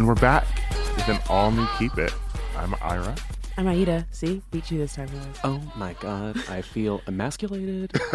And we're back with an all new Keep It. I'm Ira. I'm Aida. See, beat you this time, Louis. Oh my god, I feel emasculated.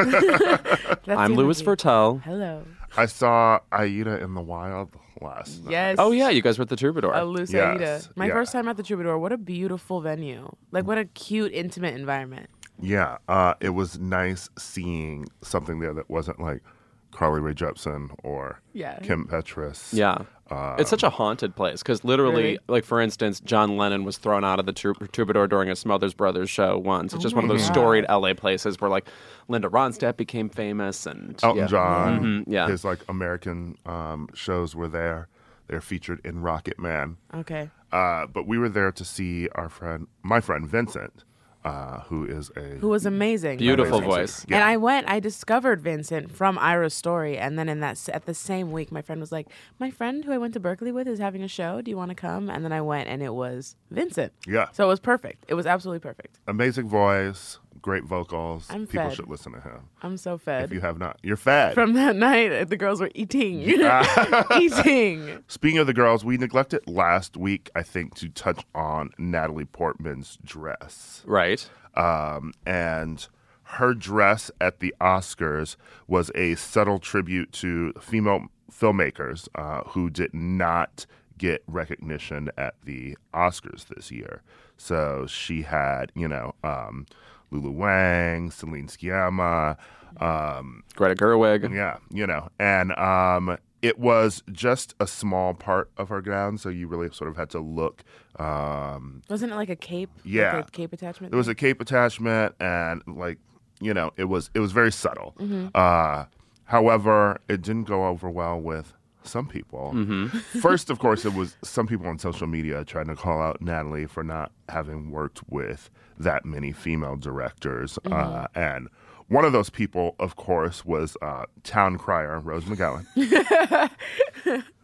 I'm the Louis energy. Virtel. Hello. I saw Aida in the wild last night. Yes. Oh yeah, you guys were at the Troubadour. A loose Yes, Aida. My yeah. first time at the Troubadour. What a beautiful venue. Like, what a cute, intimate environment. Yeah, uh, it was nice seeing something there that wasn't like Carly Rae Jepsen or Yeah. Kim Petras. yeah. It's such a haunted place because literally, Really? like for instance, John Lennon was thrown out of the Trou- Troubadour during a Smothers Brothers show once. It's Oh just one of those God. storied LA places where like Linda Ronstadt became famous and Elton yeah. John. Mhm, yeah. His like American um, shows were there. They're featured in Rocket Man. Okay. Uh, but we were there to see our friend, my friend Vincent, uh, who is a Who was amazing. Beautiful amazing voice. Yeah. And I went, I discovered Vincent from Ira's story. And then in that, at the same week, my friend was like, My friend who I went to Berkeley with is having a show. Do you want to come? And then I went, and it was Vincent. Yeah. So it was perfect. It was absolutely perfect. amazing voice, great vocals. I'm People fed. should listen to him. I'm so fed. If you have not, you're fed. From that night, the girls were eating. eating. Speaking of the girls, we neglected last week, I think, to touch on Natalie Portman's dress. Right. Um, and her dress at the Oscars was a subtle tribute to female filmmakers uh, who did not get recognition at the Oscars this year. So she had, you know, um, Lulu Wang, Celine Sciamma, um, Greta Gerwig. yeah, you know, and um, it was just a small part of her gown, so you really sort of had to look. Um, Wasn't it like a cape? Yeah. Like a cape attachment? there was a cape attachment, and like you know, it was it was very subtle. Mm-hmm. Uh, however, it didn't go over well with some people. Mm-hmm. First, of course, it was some people on social media trying to call out Natalie for not having worked with that many female directors, uh, Mm-hmm. and one of those people, of course, was uh, town crier Rose McGowan.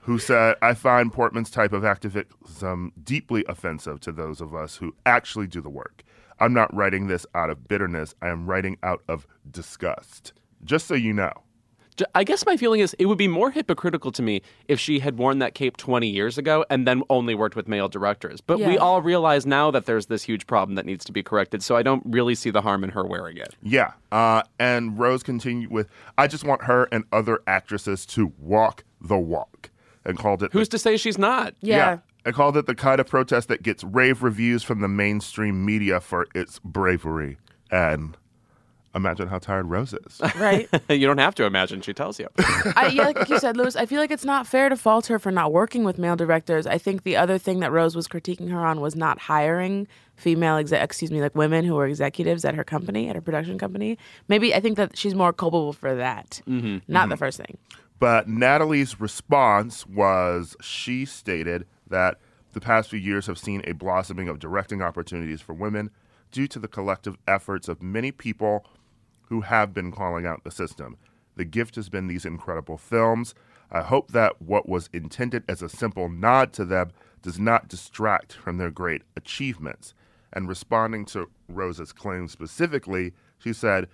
who said, I find Portman's type of activism deeply offensive to those of us who actually do the work. I'm not writing this out of bitterness, I am writing out of disgust. Just so you know. J- I guess my feeling is it would be more hypocritical to me if she had worn that cape 20 years ago and then only worked with male directors. But we all realize now that there's this huge problem that needs to be corrected. So I don't really see the harm in her wearing it. Yeah. Uh, and Rose continued with, I just want her and other actresses to walk the walk. And called it Who's the, to say she's not? Yeah. I called it the kind of protest that gets rave reviews from the mainstream media for its bravery. And imagine how tired Rose is. Right. you don't have to imagine. She tells you. I, yeah, like you said, Louis, I feel like it's not fair to fault her for not working with male directors. I think the other thing that Rose was critiquing her on was not hiring female, exe- excuse me, like women who were executives at her company, at her production company. Maybe I think that she's more culpable for that, mm-hmm, not the mm-hmm. first thing. But Natalie's response was she stated that the past few years have seen a blossoming of directing opportunities for women due to the collective efforts of many people who have been calling out the system. The gift has been these incredible films. I hope that what was intended as a simple nod to them does not distract from their great achievements. And responding to Rose's claim specifically, she said,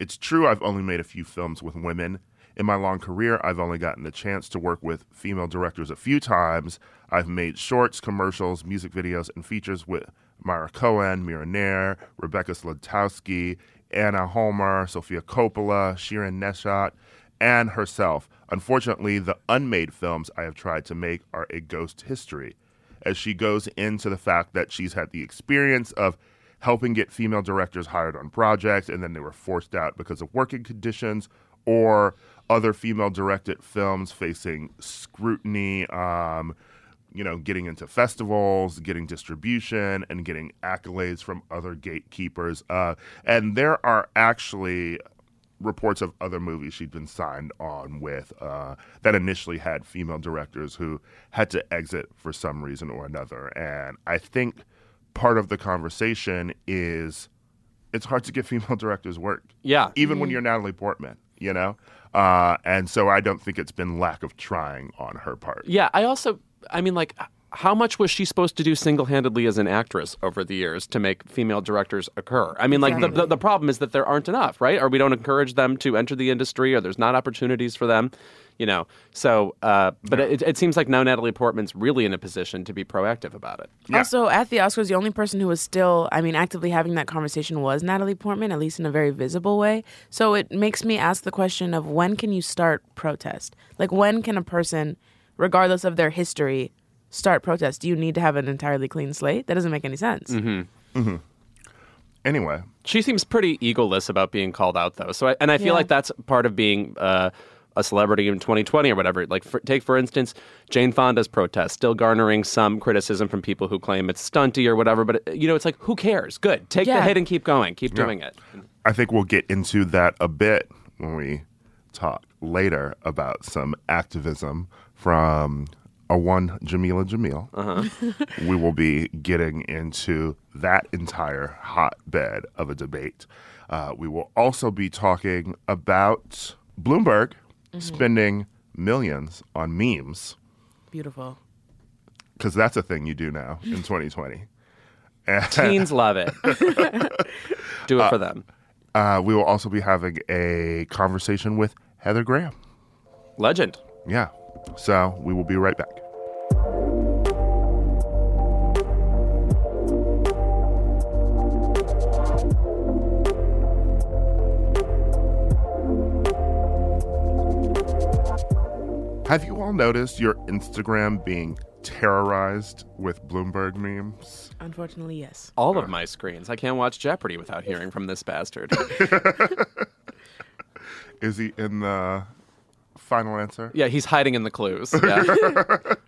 it's true I've only made a few films with women. In my long career, I've only gotten the chance to work with female directors a few times. I've made shorts, commercials, music videos, and features with Marya Cohn, Mira Nair, Rebecca Zlotowski, Anna Holmer, Sofia Coppola, Shirin Neshat, and herself. Unfortunately, the unmade films I have tried to make are a ghost history. As she goes into the fact that she's had the experience of helping get female directors hired on projects and then they were forced out because of working conditions or other female directed films facing scrutiny um, you know, getting into festivals, getting distribution, and getting accolades from other gatekeepers. Uh, and there are actually reports of other movies she'd been signed on with uh, that initially had female directors who had to exit for some reason or another. And I think part of the conversation is it's hard to get female directors work. Yeah. Even when you're Natalie Portman, you know? Uh, and so I don't think it's been lack of trying on her part. Yeah, I also, I mean, like, how much was she supposed to do single handedly as an actress over the years to make female directors occur? I mean, like, the, the, the problem is that there aren't enough, right? Or we don't encourage them to enter the industry, or there's not opportunities for them, you know? So, uh, but it, it seems like now Natalie Portman's really in a position to be proactive about it. Yeah. Also, at the Oscars, the only person who was still, I mean, actively having that conversation was Natalie Portman, at least in a very visible way. So it makes me ask the question of when can you start protest? Like, when can a person, regardless of their history, start protest? Do you need to have an entirely clean slate? That doesn't make any sense. Hmm. Hmm. Anyway, She seems pretty egoless about being called out, though. So, I, and I feel Yeah. like that's part of being uh, a celebrity in 2020 or whatever. Like, for, take for instance, Jane Fonda's protest, still garnering some criticism from people who claim it's stunty or whatever. But you know, it's like, who cares? Good, take the hit and keep going, keep doing it. I think we'll get into that a bit when we talk later about some activism from a one Jamila Jamil. we will be getting into that entire hotbed of a debate. Uh, we will also be talking about Bloomberg spending millions on memes Beautiful. because that's a thing you do now in 2020. And, Teens love it. Do it for them. uh, we will also be having a conversation with Heather Graham. Legend. Yeah. So we will be right back. Have you all noticed your Instagram being terrorized with Bloomberg memes? Unfortunately, yes. All of my screens. I can't watch Jeopardy without hearing from this bastard. Is he in the final answer? yeah, he's hiding in the clues. Yeah.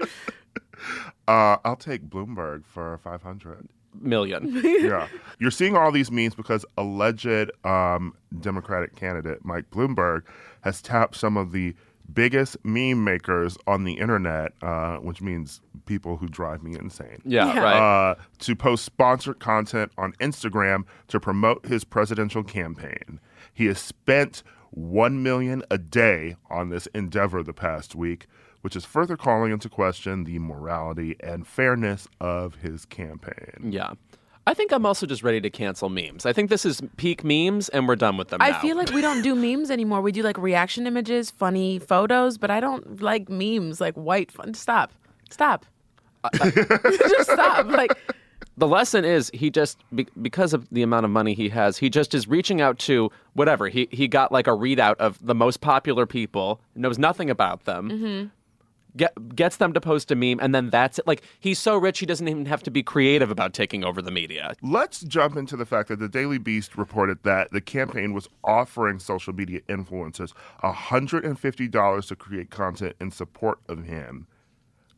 Uh, I'll take Bloomberg for 500 million. Yeah. You're seeing all these memes because alleged um, Democratic candidate Mike Bloomberg has tapped some of the biggest meme makers on the internet, uh, which means people who drive me insane. Yeah, Yeah. right. Uh, to post sponsored content on Instagram to promote his presidential campaign. He has spent one million a day on this endeavor the past week, which is further calling into question the morality and fairness of his campaign. Yeah. I think I'm also just ready to cancel memes. I think this is peak memes and we're done with them I now. feel like we don't do memes anymore. We do like reaction images, funny photos, but I don't like memes like white fun. Stop. Stop. Just stop. Like, the lesson is he just be, because of the amount of money he has, he just is reaching out to whatever. He he got like a readout of the most popular people, knows nothing about them. Mm-hmm. Get, gets them to post a meme and then that's it. Like he's so rich he doesn't even have to be creative about taking over the media. Let's jump into the fact that the Daily Beast reported that the campaign was offering social media influencers $150 to create content in support of him.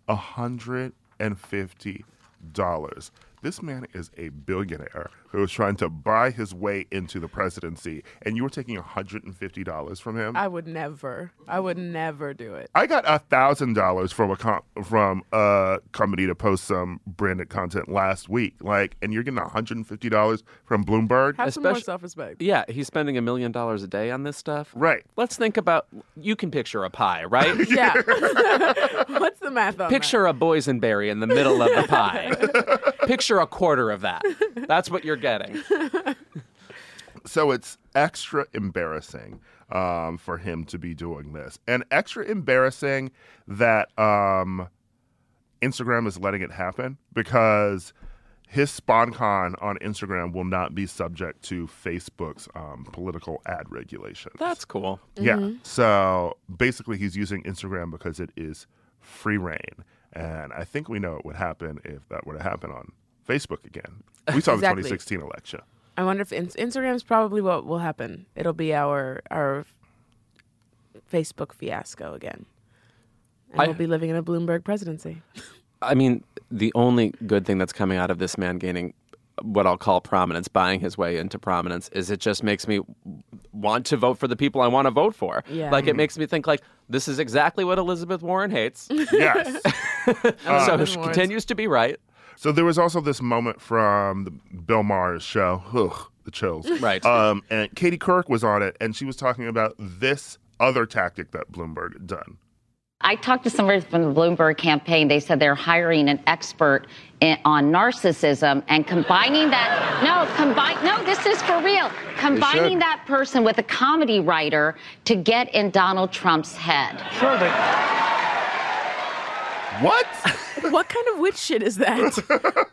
$150. This man is a billionaire who is trying to buy his way into the presidency, and you were taking $150 from him? I would never. I would never do it. I got a thousand dollars from a com- from a company to post some branded content last week. Like, and you're getting one hundred and fifty dollars from Bloomberg, Have some more Especially- self respect. Yeah, he's spending a million dollars a day on this stuff. right? Let's think about you can picture a pie, right? Yeah. What's the math on Picture a boysenberry in the middle of the pie. Picture a quarter of that. That's what you're getting. So it's extra embarrassing um, for him to be doing this, and extra embarrassing that um, Instagram is letting it happen because his SponCon on Instagram will not be subject to Facebook's um, political ad regulations. That's cool. Yeah. So basically, he's using Instagram because it is free reign. And I think we know what would happen if that were to happen on Facebook again. We saw Exactly. the 2016 election. I wonder if in- Instagram's probably what will happen. It'll be our our Facebook fiasco again. And I- we'll be living in a Bloomberg presidency. I mean, the only good thing that's coming out of this man gaining what I'll call prominence, buying his way into prominence, is it just makes me want to vote for the people I want to vote for. Yeah. Like it makes me think like this is exactly what Elizabeth Warren hates. Yes. so Elizabeth she Warren's- continues to be right. so there was also this moment from the Bill Maher's show. Ugh, the chills. Right. Um, and Katie Couric was on it, and she was talking about this other tactic that Bloomberg had done. I talked to somebody from the Bloomberg campaign. They said they're hiring an expert in, on narcissism and combining that. No, combine. No, this is for real. Combining that person with a comedy writer to get in Donald Trump's head. Sure. What? what kind of witch shit is that?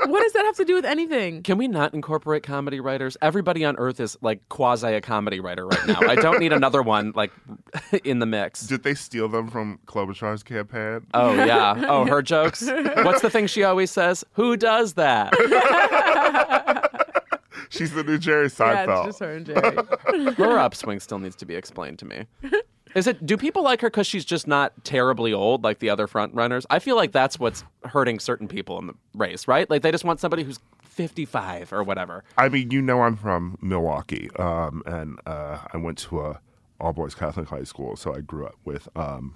what does that have to do with anything? Can we not incorporate comedy writers? Everybody on earth is like quasi a comedy writer right now. I don't need another one like in the mix. Did they steal them from Klobuchar's campaign? Oh yeah. Oh, her jokes. What's the thing she always says? Who does that? She's the new Jerry Seinfeld. Yeah, Seinfeld. it's just her and Jerry. Her upswing still needs to be explained to me. Is it? Do people like her because she's just not terribly old like the other front runners? I feel like that's what's hurting certain people in the race, right? Like they just want somebody who's fifty-five or whatever. I mean, you know, I'm from Milwaukee, um, and uh, I went to a all boys Catholic high school, so I grew up with um,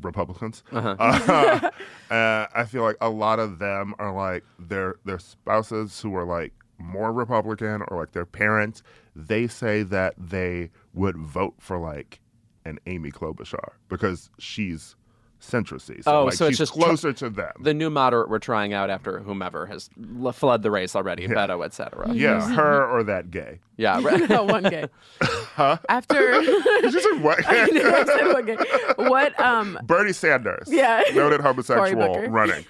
Republicans. Uh, uh, I feel like a lot of them are like their their spouses who are like more Republican or like their parents. They say that they would vote for like an Amy Klobuchar because she's centrist. So Oh, like, so it's she's just tr- closer to them. The new moderate we're trying out after whomever has l- fled the race already, Beto, et cetera. yeah, her or that gay. Yeah. Right. no, one gay. Huh? After Did you say what? I said one gay. What um Bernie Sanders. Yeah. Noted Cory homosexual running.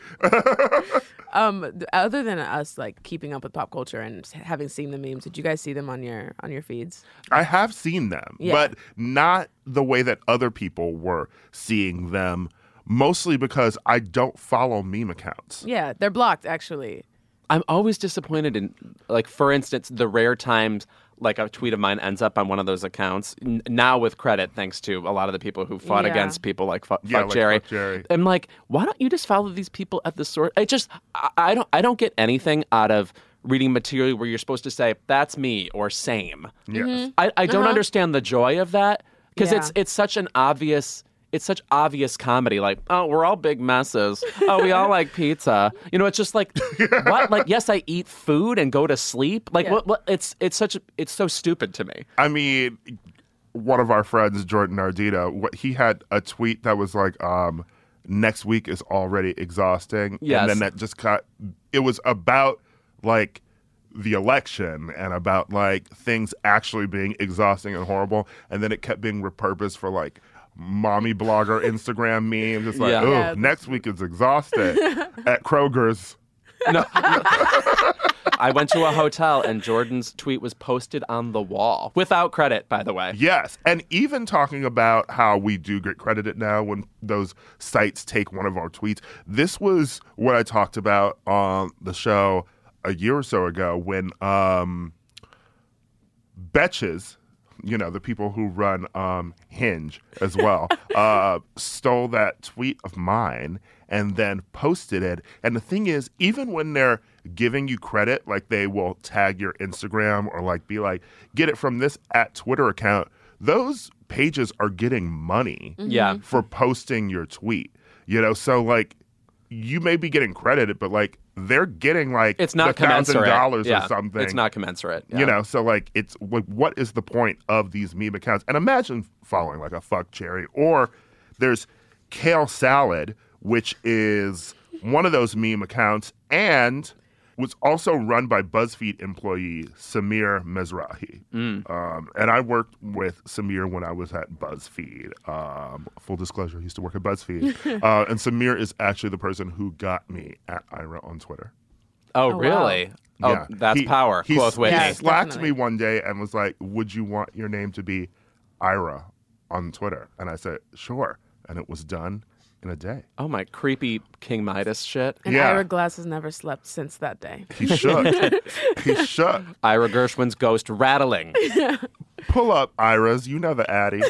um other than us like keeping up with pop culture and having seen the memes, did you guys see them on your on your feeds? I have seen them, Yeah. but not the way that other people were seeing them, mostly because I don't follow meme accounts. Yeah, they're blocked actually. I'm always disappointed in, like, for instance, the rare times like a tweet of mine ends up on one of those accounts. N- now with credit, thanks to a lot of the people who fought Yeah. against people like Fu- Yeah, Fuck like Jerry. Fuck Jerry. I'm like, why don't you just follow these people at the source? I just, I, I don't, I don't get anything out of reading material where you're supposed to say that's me or same. Yes. Mm-hmm. I, I don't uh-huh. understand the joy of that because Yeah. it's it's such an obvious it's such obvious comedy like oh we're all big messes oh we all like pizza you know it's just like what like yes I eat food and go to sleep like Yeah. what, what it's it's such a, it's so stupid to me I mean, one of our friends, Jordan Ardita, what he had a tweet that was like, um, next week is already exhausting. Yes. And then that just got, it was about like the election and about like things actually being exhausting and horrible. And then it kept being repurposed for like mommy blogger Instagram memes. It's like, Yeah. oh, Yeah. next week is exhausted at Kroger's. no I went to a hotel and Jordan's tweet was posted on the wall without credit by the way Yes, and even talking about how we do get credited now when those sites take one of our tweets. This was what I talked about on the show a year or so ago when um, Betches, you know, the people who run um, Hinge as well, uh, stole that tweet of mine and then posted it. And the thing is, even when they're giving you credit, like they will tag your Instagram or like be like, get it from this at Twitter account, those pages are getting money yeah for posting your tweet. You know, so like you may be getting credited, but like they're getting like it's not thousand dollars yeah, or something. it's not commensurate yeah. You know, so like it's like what is the point of these meme accounts? And imagine following like a fuck Jerry or there's kale salad, which is one of those meme accounts and was also run by BuzzFeed employee Samir Mezrahi. Um, and I worked with Samir when I was at BuzzFeed. Um, full disclosure, I used to work at BuzzFeed. uh, and Samir is actually the person who got me at Ira on Twitter. oh, wow. really oh Yeah. that's He- power he- quoth Whitney He Yeah, slacked definitely. me one day and was like, "Would you want your name to be Ira on Twitter?" And I said, "Sure." And it was done in a day. oh my creepy King Midas shit And Yeah. Ira Glass has never slept since that day. He shook. he shook. Ira Gershwin's ghost rattling Pull up, Iras. You know the Addy.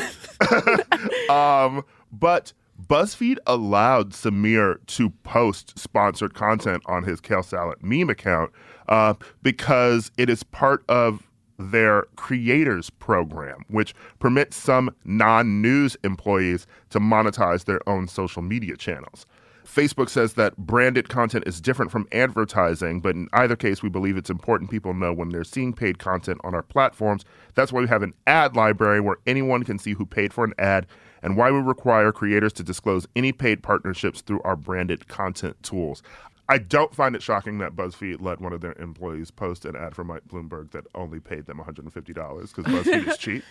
um, but BuzzFeed allowed Samir to post sponsored content on his Kale Salad meme account uh, because it is part of their creators program, which permits some non news employees to monetize their own social media channels. Facebook says that branded content is different from advertising, but in either case, we believe it's important people know when they're seeing paid content on our platforms. That's why we have an ad library where anyone can see who paid for an ad and why we require creators to disclose any paid partnerships through our branded content tools. I don't find it shocking that BuzzFeed let one of their employees post an ad for Mike Bloomberg that only paid them $150 because BuzzFeed is cheap.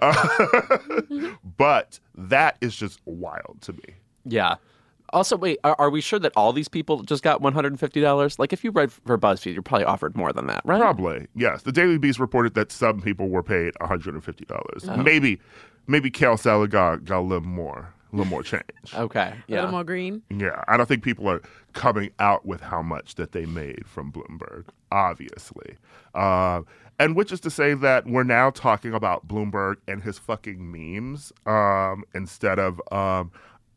Uh, but that is just wild to me. Yeah. Also, wait, are, are we sure that all these people just got $150? Like, if you read for BuzzFeed, you're probably offered more than that, right? Probably, yes. The Daily Beast reported that some people were paid $150. Oh. Maybe, maybe Kale Salad got, got a little more, a little more change. Okay. A little more green. Yeah, I don't think people are coming out with how much that they made from Bloomberg, obviously. Uh, and which is to say that we're now talking about Bloomberg and his fucking memes um, instead of, um,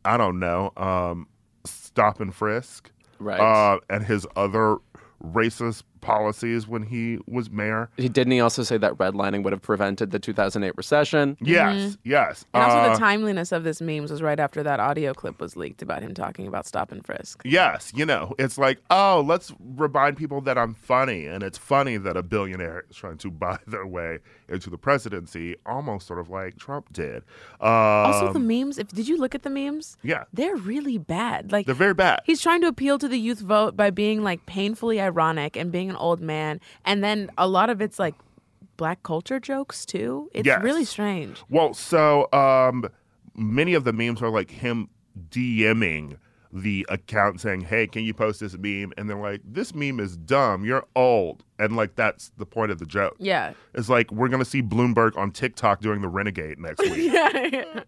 I don't know, um, stop and frisk. Right. Uh, and his other racist policies when he was mayor. He didn't he also say that redlining would have prevented the 2008 recession? Yes, yes. And also, Uh, the timeliness of this memes was right after that audio clip was leaked about him talking about stop and frisk. Yes, you know, it's like, oh, let's remind people that I'm funny. And it's funny that a billionaire is trying to buy their way into the presidency, almost sort of like Trump did. Um, Also, the memes. If did you look at the memes? yeah, They're really bad. Like they're very bad. He's trying to appeal to the youth vote by being like painfully ironic and being an old man. And then a lot of it's like black culture jokes too. It's Yes. really strange. Well, so um, many of the memes are like him DMing the account saying, "Hey, can you post this meme?" And they're like, "This meme is dumb. You're old." And like that's the point of the joke. Yeah. It's like we're gonna see Bloomberg on TikTok doing the renegade next week. Yeah,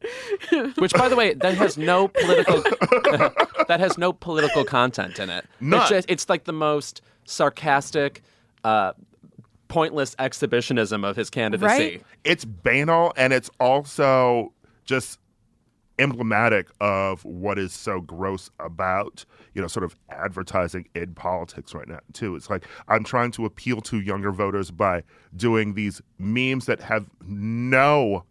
Which, by the way, that has no political that has no political content in it. None. It's, just, it's like the most sarcastic, uh, pointless exhibitionism of his candidacy. Right? it's banal and it's also just emblematic of what is so gross about you know sort of advertising in politics right now too it's like i'm trying to appeal to younger voters by doing these memes that have no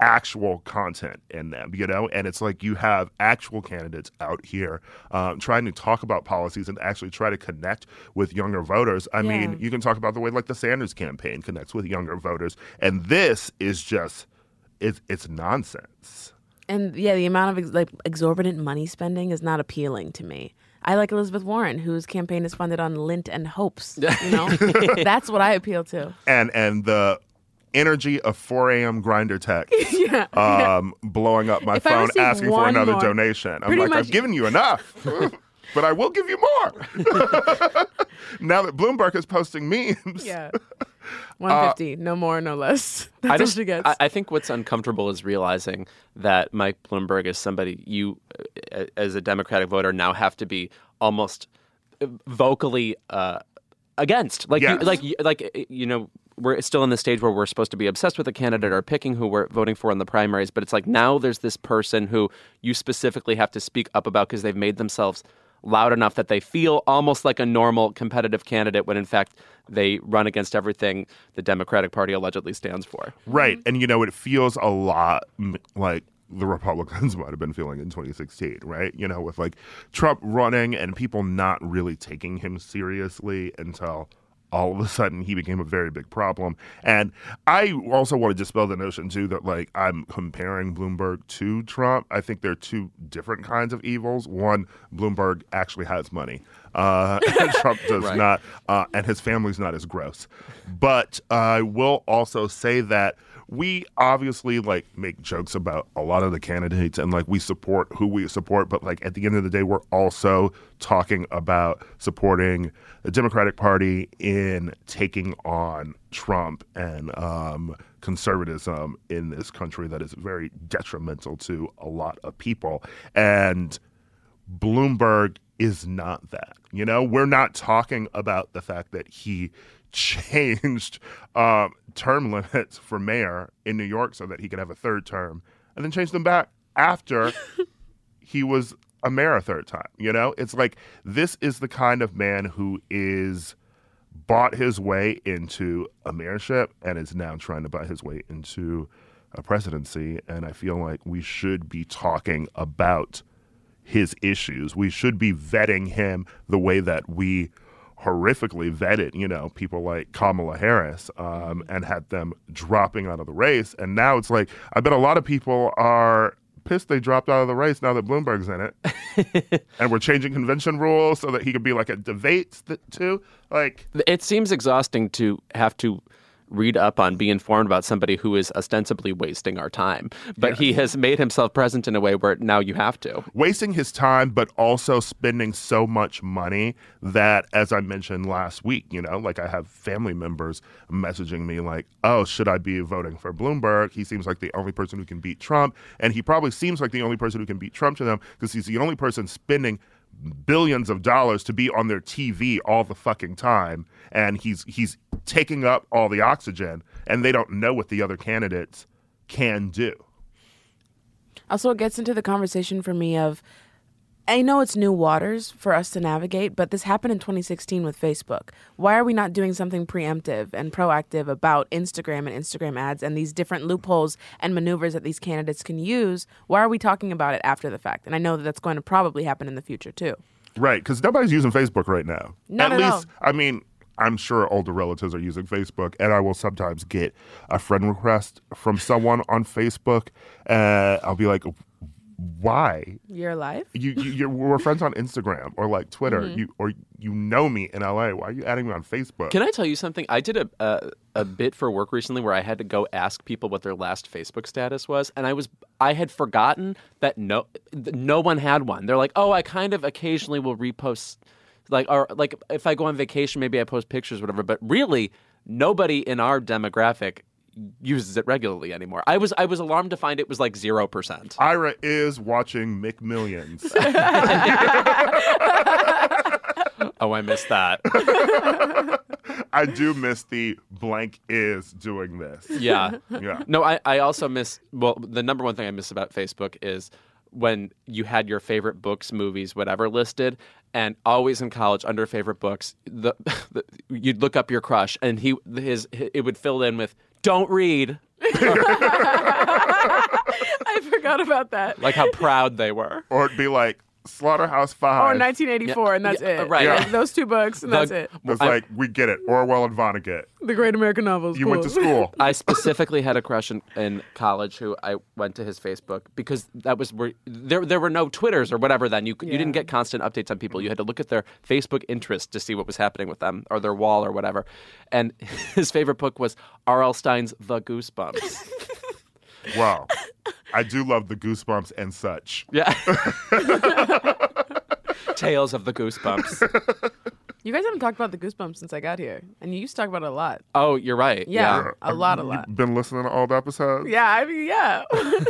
actual content in them, you know? And it's like you have actual candidates out here um, trying to talk about policies and actually try to connect with younger voters. I Yeah. mean, you can talk about the way like the Sanders campaign connects with younger voters. And this is just, it's, it's nonsense. And yeah, the amount of ex- like exorbitant money spending is not appealing to me. I like Elizabeth Warren, whose campaign is funded on lint and hopes. You know, that's what I appeal to. And, and the energy of 4 a.m. Grindr text Yeah. um, blowing up my If phone asking for another more- donation. I'm like, much- I've given you enough, but I will give you more. now that Bloomberg is posting memes. Yeah. 150, no more, no less. That's I what she gets. I, I think what's uncomfortable is realizing that Mike Bloomberg is somebody you, uh, as a Democratic voter, now have to be almost uh, vocally uh, against. Like, Yes. you, like, like uh, you know, we're still in the stage where we're supposed to be obsessed with a candidate or picking who we're voting for in the primaries, but it's like now there's this person who you specifically have to speak up about because they've made themselves loud enough that they feel almost like a normal competitive candidate when in fact they run against everything the Democratic Party allegedly stands for. Right. And, you know, it feels a lot like the Republicans might have been feeling in 2016, right? You know, with like Trump running and people not really taking him seriously until all of a sudden he became a very big problem. And I also want to dispel the notion, too, that like I'm comparing Bloomberg to Trump. I think they're two different kinds of evils. One, Bloomberg actually has money. Uh, and Trump does Right. not, uh, and his family's not as gross. But I will also say that we obviously like make jokes about a lot of the candidates and like we support who we support, but like at the end of the day, we're also talking about supporting the Democratic Party in taking on Trump and um, conservatism in this country that is very detrimental to a lot of people. And Bloomberg is not that. You know, we're not talking about the fact that he changed um, term limits for mayor in New York so that he could have a third term and then changed them back after he was a mayor a third time. You know, it's like this is the kind of man who is bought his way into a mayorship and is now trying to buy his way into a presidency. And I feel like we should be talking about his issues. We should be vetting him the way that we horrifically vetted, you know, people like Kamala Harris um, and had them dropping out of the race. And now it's like, I bet a lot of people are pissed they dropped out of the race now that Bloomberg's in it. and we're changing convention rules so that he could be like a debate th- too. Like, It seems exhausting to have to read up on, be informed about somebody who is ostensibly wasting our time. But he has made himself present in a way where now you have to. wasting his time, but also spending so much money that, as I mentioned last week, you know, like I have family members messaging me, like, oh, should I be voting for Bloomberg? He seems like the only person who can beat Trump. And he probably seems like the only person who can beat Trump to them because he's the only person spending billions of dollars to be on their TV all the fucking time and he's he's taking up all the oxygen and they don't know what the other candidates can do. Also, it gets into the conversation for me of I know it's new waters for us to navigate, but this happened in 2016 with Facebook. Why are we not doing something preemptive and proactive about Instagram and Instagram ads and these different loopholes and maneuvers that these candidates can use? Why are we talking about it after the fact? And I know that that's going to probably happen in the future too. Right, because nobody's using Facebook right now. Not at at least, I mean, I'm sure older relatives are using Facebook, and I will sometimes get a friend request from someone on Facebook. Uh, I'll be like, "Why? Your life? You, you you're, we're friends on Instagram or like Twitter, Mm-hmm. you or you know me in LA. Why are you adding me on Facebook?" Can I tell you something? I did a, a a bit for work recently where I had to go ask people what their last Facebook status was, and I was I had forgotten that no no one had one. They're like, oh, I kind of occasionally will repost, like or like if I go on vacation, maybe I post pictures, whatever. But really, nobody in our demographic uses it regularly anymore. I was I was alarmed to find it was like zero percent. Ira is watching McMillions. Oh, I missed that. I do miss the blank is doing this. Yeah. Yeah. No, I, I also miss, well, the number one thing I miss about Facebook is when you had your favorite books, movies, whatever listed, and always in college under favorite books, the, the you'd look up your crush and he his it would fill in with don't read, I forgot about that. like how proud they were. Or it'd be like Slaughterhouse oh, Five. Or 1984, and that's Yeah, it. right. Like, those two books, and The- that's it. It's I- like we get it. Orwell and Vonnegut. The Great American Novels. You went to school. I specifically had a crush in, in college who I went to his Facebook because that was where there there were no Twitters or whatever then. You you didn't get constant updates on people. You had to look at their Facebook interest to see what was happening with them or their wall or whatever. And his favorite book was R.L. Stine's The Goosebumps. Wow. I do love the goosebumps and such. yeah. Tales of the Goosebumps. You guys haven't talked about the Goosebumps since I got here, and you used to talk about it a lot. Oh, you're right. Yeah, a lot, a lot. Been listening to all the episodes? Yeah, I mean, yeah.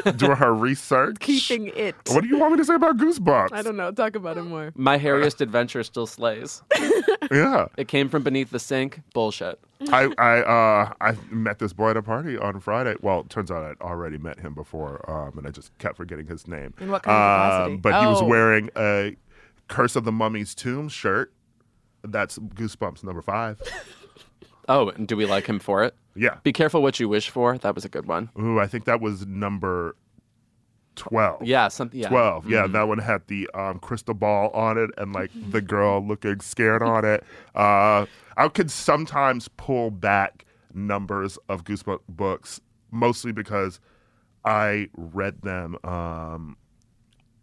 Doing her research? Keeping it. What do you want me to say about goosebumps? I don't know. Talk about it more. My hairiest adventure still slays. Yeah. It came from beneath the sink. Bullshit. I I uh I met this boy at a party on Friday. Well, it turns out I'd already met him before, um, and I just kept forgetting his name. In what kind of capacity? But he was Oh. wearing a Curse of the Mummy's Tomb shirt. That's Goosebumps number five. Oh, and do we like him for it? Yeah. Be careful what you wish for. That was a good one. Ooh, I think that was number twelve. Yeah, something. Yeah. 12 yeah that one had the um, crystal ball on it and like the girl looking scared on it uh, i could sometimes pull back numbers of goosebumps books mostly because i read them um,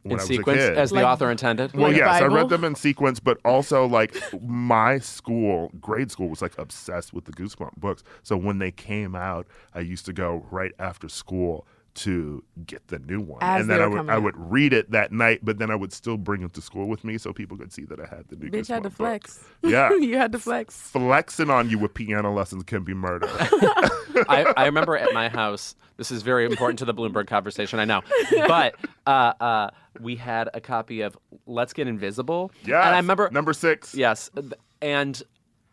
when in I was sequence a kid. as the Like- author intended. well, Like yes, I read them in sequence, but also like my school, grade school, was like obsessed with the Goosebump books. So when they came out, I used to go right after school to get the new one, As and then I would I out. would read it that night, but then I would still bring it to school with me so people could see that I had the new. Bitch had to Goosebump book. flex. Yeah. you had to flex. Flexing on you with piano lessons can be murder. I, I remember at my house. This is very important to the Bloomberg conversation. I know, but uh, uh, we had a copy of Let's Get Invisible. yeah, and I remember number six. Yes, and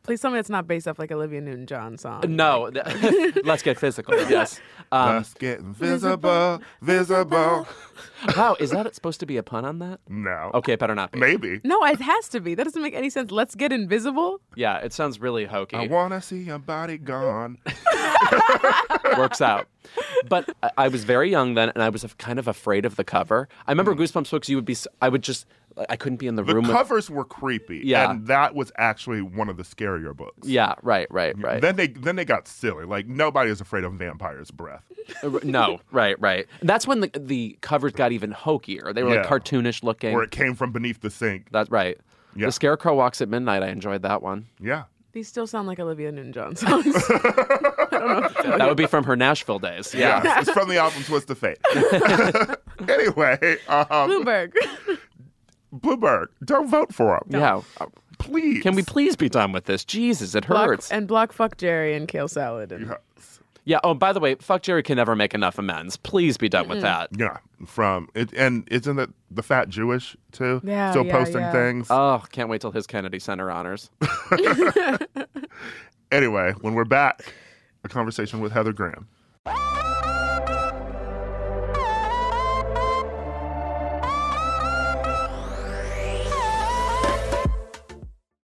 Please tell me it's not based off like Olivia Newton-John song. No, let's get physical. Yes. Um, Let's get invisible, visible. wow, is that supposed to be a pun on that? No. Okay, better not be. Maybe. No, it has to be. That doesn't make any sense. Let's get invisible. Yeah, it sounds really hokey. I wanna see your body gone. works out. But I, I was very young then, and I was kind of afraid of the cover. I remember Goosebumps books. You would be. I would just. I couldn't be in the, The room. The covers were creepy. Yeah. And that was actually one of the scarier books. yeah. Right. Right. Right. Then they then they got silly. Like nobody is afraid of vampires' breath. Uh, no. Right. Right. That's when the the covers got even hokier. They were like cartoonish looking. Or it came from beneath the sink. That's right. Yeah. The Scarecrow walks at midnight. I enjoyed that one. Yeah. These still sound like Olivia Newton-John songs. That would be from her Nashville days. Yeah. Yeah. it's from the album Twist of Fate. anyway, um, Bloomberg. Bloomberg, don't vote for him. Yeah. Please. Can we please be done with this? Jesus, it Block, hurts. and block fuck Jerry and kale salad. And, Yes. yeah. Oh, by the way, fuck Jerry can never make enough amends. Please be done with that. Yeah, from it, and isn't it the fat Jewish too? Yeah, still yeah, posting yeah. things. Oh, can't wait till his Kennedy Center honors. anyway, when we're back, a conversation with Heather Graham.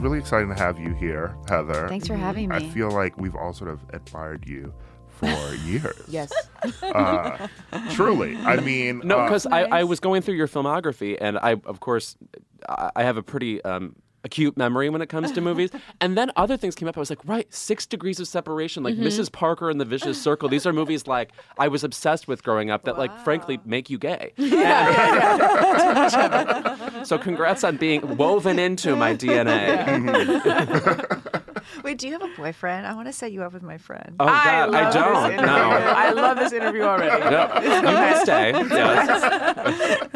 Really exciting to have you here, Heather. Thanks for having me. I feel like we've all sort of admired you for years. yes. Uh, truly. I mean, No, uh, because I, I was going through your filmography, and I, of course, I, I have a pretty um, acute memory when it comes to movies. and then other things came up. I was like, right, Six Degrees of Separation, like mm-hmm. Mrs. Parker and the Vicious Circle. These are movies like I was obsessed with growing up that, like, frankly, make you gay. Yeah. so congrats on being woven into my DNA. Wait, do you have a boyfriend? I want to set you up with my friend. Oh God, I, love this don't. interview. No. I love this interview already. No, you may stay. Yes.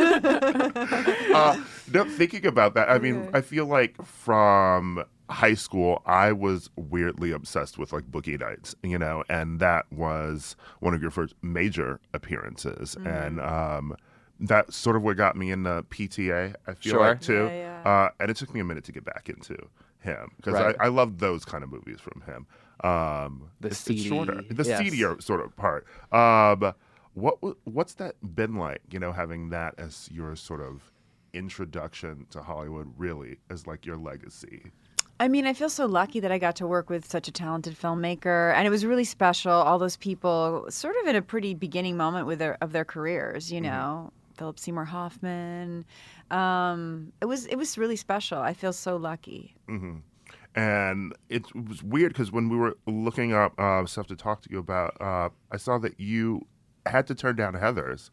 uh, no, thinking about that, I mean, I feel like from high school, I was weirdly obsessed with like Boogie Nights, you know, and that was one of your first major appearances. Mm-hmm. And um, that's sort of what got me into PTA, I feel Sure. like, too. Yeah, Uh, and it took me a minute to get back into him because Right. I, I love those kind of movies from him. Um, The it's, it's shorter, the yes. seedier sort of part. Um, what what's that been like? You know, having that as your sort of introduction to Hollywood, really, as like your legacy. I mean, I feel so lucky that I got to work with such a talented filmmaker, and it was really special. All those people, sort of in a pretty beginning moment with their of their careers, you know, Philip Seymour Hoffman. Um, it was it was really special. I feel so lucky. And it was weird because when we were looking up uh, stuff to talk to you about, uh, I saw that you had to turn down Heathers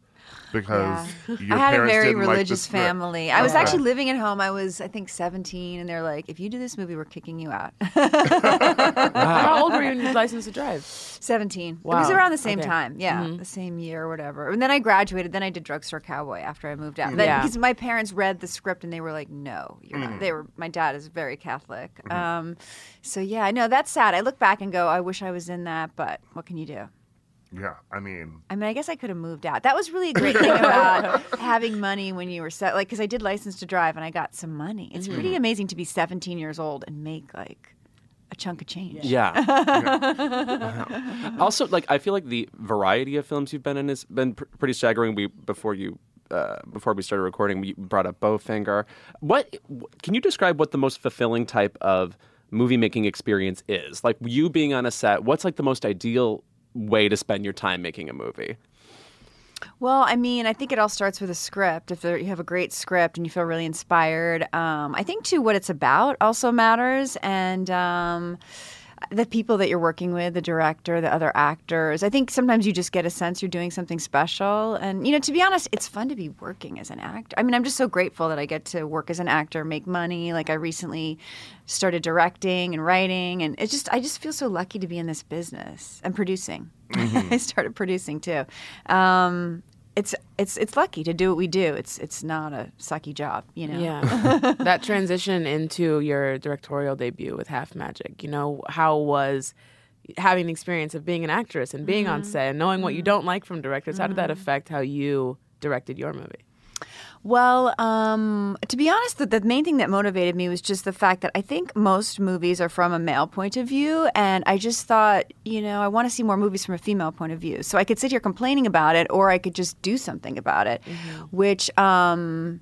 because your I had a very didn't like the religious script? family. I was Okay. actually living at home. I was, I think, 17, and they're like, "If you do this movie, we're kicking you out." How old were you when you had license to drive? 17. It was around the same Okay. time. Yeah, mm-hmm. the same year or whatever. And then I graduated. Then I did Drugstore Cowboy after I moved out. Yeah. Because my parents read the script and they were like, "No, you're not." Mm-hmm. They were. My dad is very Catholic. Mm-hmm. Um, so yeah, I know that's sad. I look back and go, "I wish I was in that," but what can you do? Yeah, I mean, I mean, I guess I could have moved out. That was really a great thing about having money when you were set. Like, because I did license to drive and I got some money. It's pretty amazing to be 17 years old and make like a chunk of change. Yeah. also, like I feel like the variety of films you've been in has been pr- pretty staggering. We before you. Uh, before we started recording, we brought up Bowfinger. What can you describe what the most fulfilling type of movie making experience is? Like you being on a set, what's like the most ideal way to spend your time making a movie? Well, I mean, I think it all starts with a script. If there, you have a great script and you feel really inspired, um, I think too what it's about also matters, and um, the people that you're working with, the director, the other actors. I think sometimes you just get a sense you're doing something special, and you know, to be honest, it's fun to be working as an actor. I mean, I'm just so grateful that I get to work as an actor, make money. Like I recently started directing and writing, and it's just I just feel so lucky to be in this business and producing. I started producing too. Um, it's it's it's lucky to do what we do. It's it's not a sucky job, you know. Yeah. that transition into your directorial debut with Half Magic, you know, how was having the experience of being an actress and being on mm-hmm. set and knowing what you mm-hmm. don't like from directors, how did that mm-hmm. affect how you directed your movie? Well, um, to be honest, the, the main thing that motivated me was just the fact that I think most movies are from a male point of view, and I just thought, you know, I want to see more movies from a female point of view. So I could sit here complaining about it, or I could just do something about it, which um,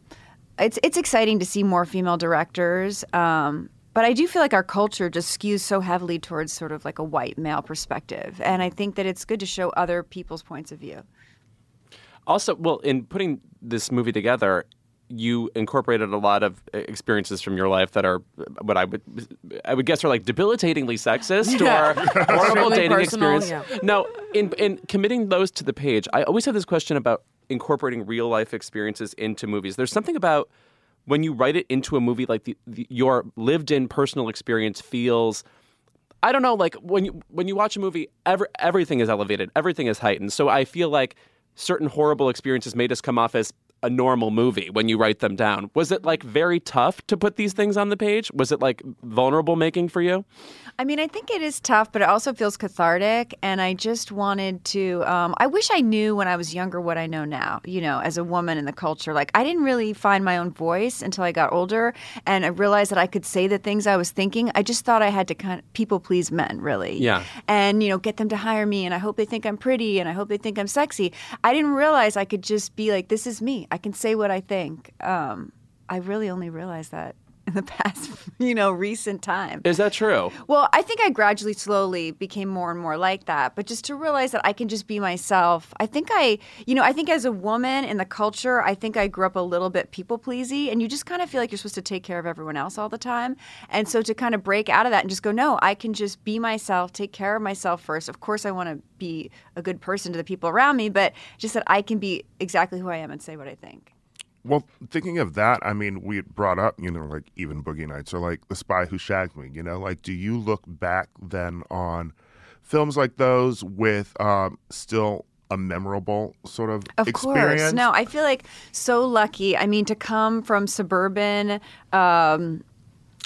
it's it's exciting to see more female directors. Um, but I do feel like our culture just skews so heavily towards sort of like a white male perspective, and I think that it's good to show other people's points of view. Also, well, in putting this movie together, you incorporated a lot of uh, experiences from your life that are uh, what I would I would guess are like debilitatingly sexist or horrible Extremely dating personal, experience. yeah. Now, in in committing those to the page, I always have this question about incorporating real life experiences into movies. There's something about when you write it into a movie like the, the, your lived in personal experience feels I don't know, like when you when you watch a movie, every, everything is elevated, everything is heightened. So I feel like certain horrible experiences made us come off as a normal movie when you write them down. Was it like very tough to put these things on the page? Was it like vulnerable making for you? I mean, I think it is tough, but it also feels cathartic. And I just wanted to, um, I wish I knew when I was younger what I know now, you know, as a woman in the culture. Like, I didn't really find my own voice until I got older. And I realized that I could say the things I was thinking. I just thought I had to kind of people please men, really. Yeah. And, you know, get them to hire me. And I hope they think I'm pretty and I hope they think I'm sexy. I didn't realize I could just be like, this is me. I can say what I think. Um, I really only realized that in the past, you know, recent time. Is that true? Well, I think I gradually, slowly became more and more like that. But just to realize that I can just be myself, I think I, you know, I think as a woman in the culture, I think I grew up a little bit people pleasy, and you just kind of feel like you're supposed to take care of everyone else all the time. And so to kind of break out of that and just go, no, I can just be myself, take care of myself first. Of course, I want to be a good person to the people around me, but just that I can be exactly who I am and say what I think. Well, thinking of that, I mean, we brought up, you know, like even Boogie Nights or like The Spy Who Shagged Me, you know, like do you look back then on films like those with um, still a memorable sort of, experience? Of experience? course. No, I feel like so lucky. I mean, to come from suburban um,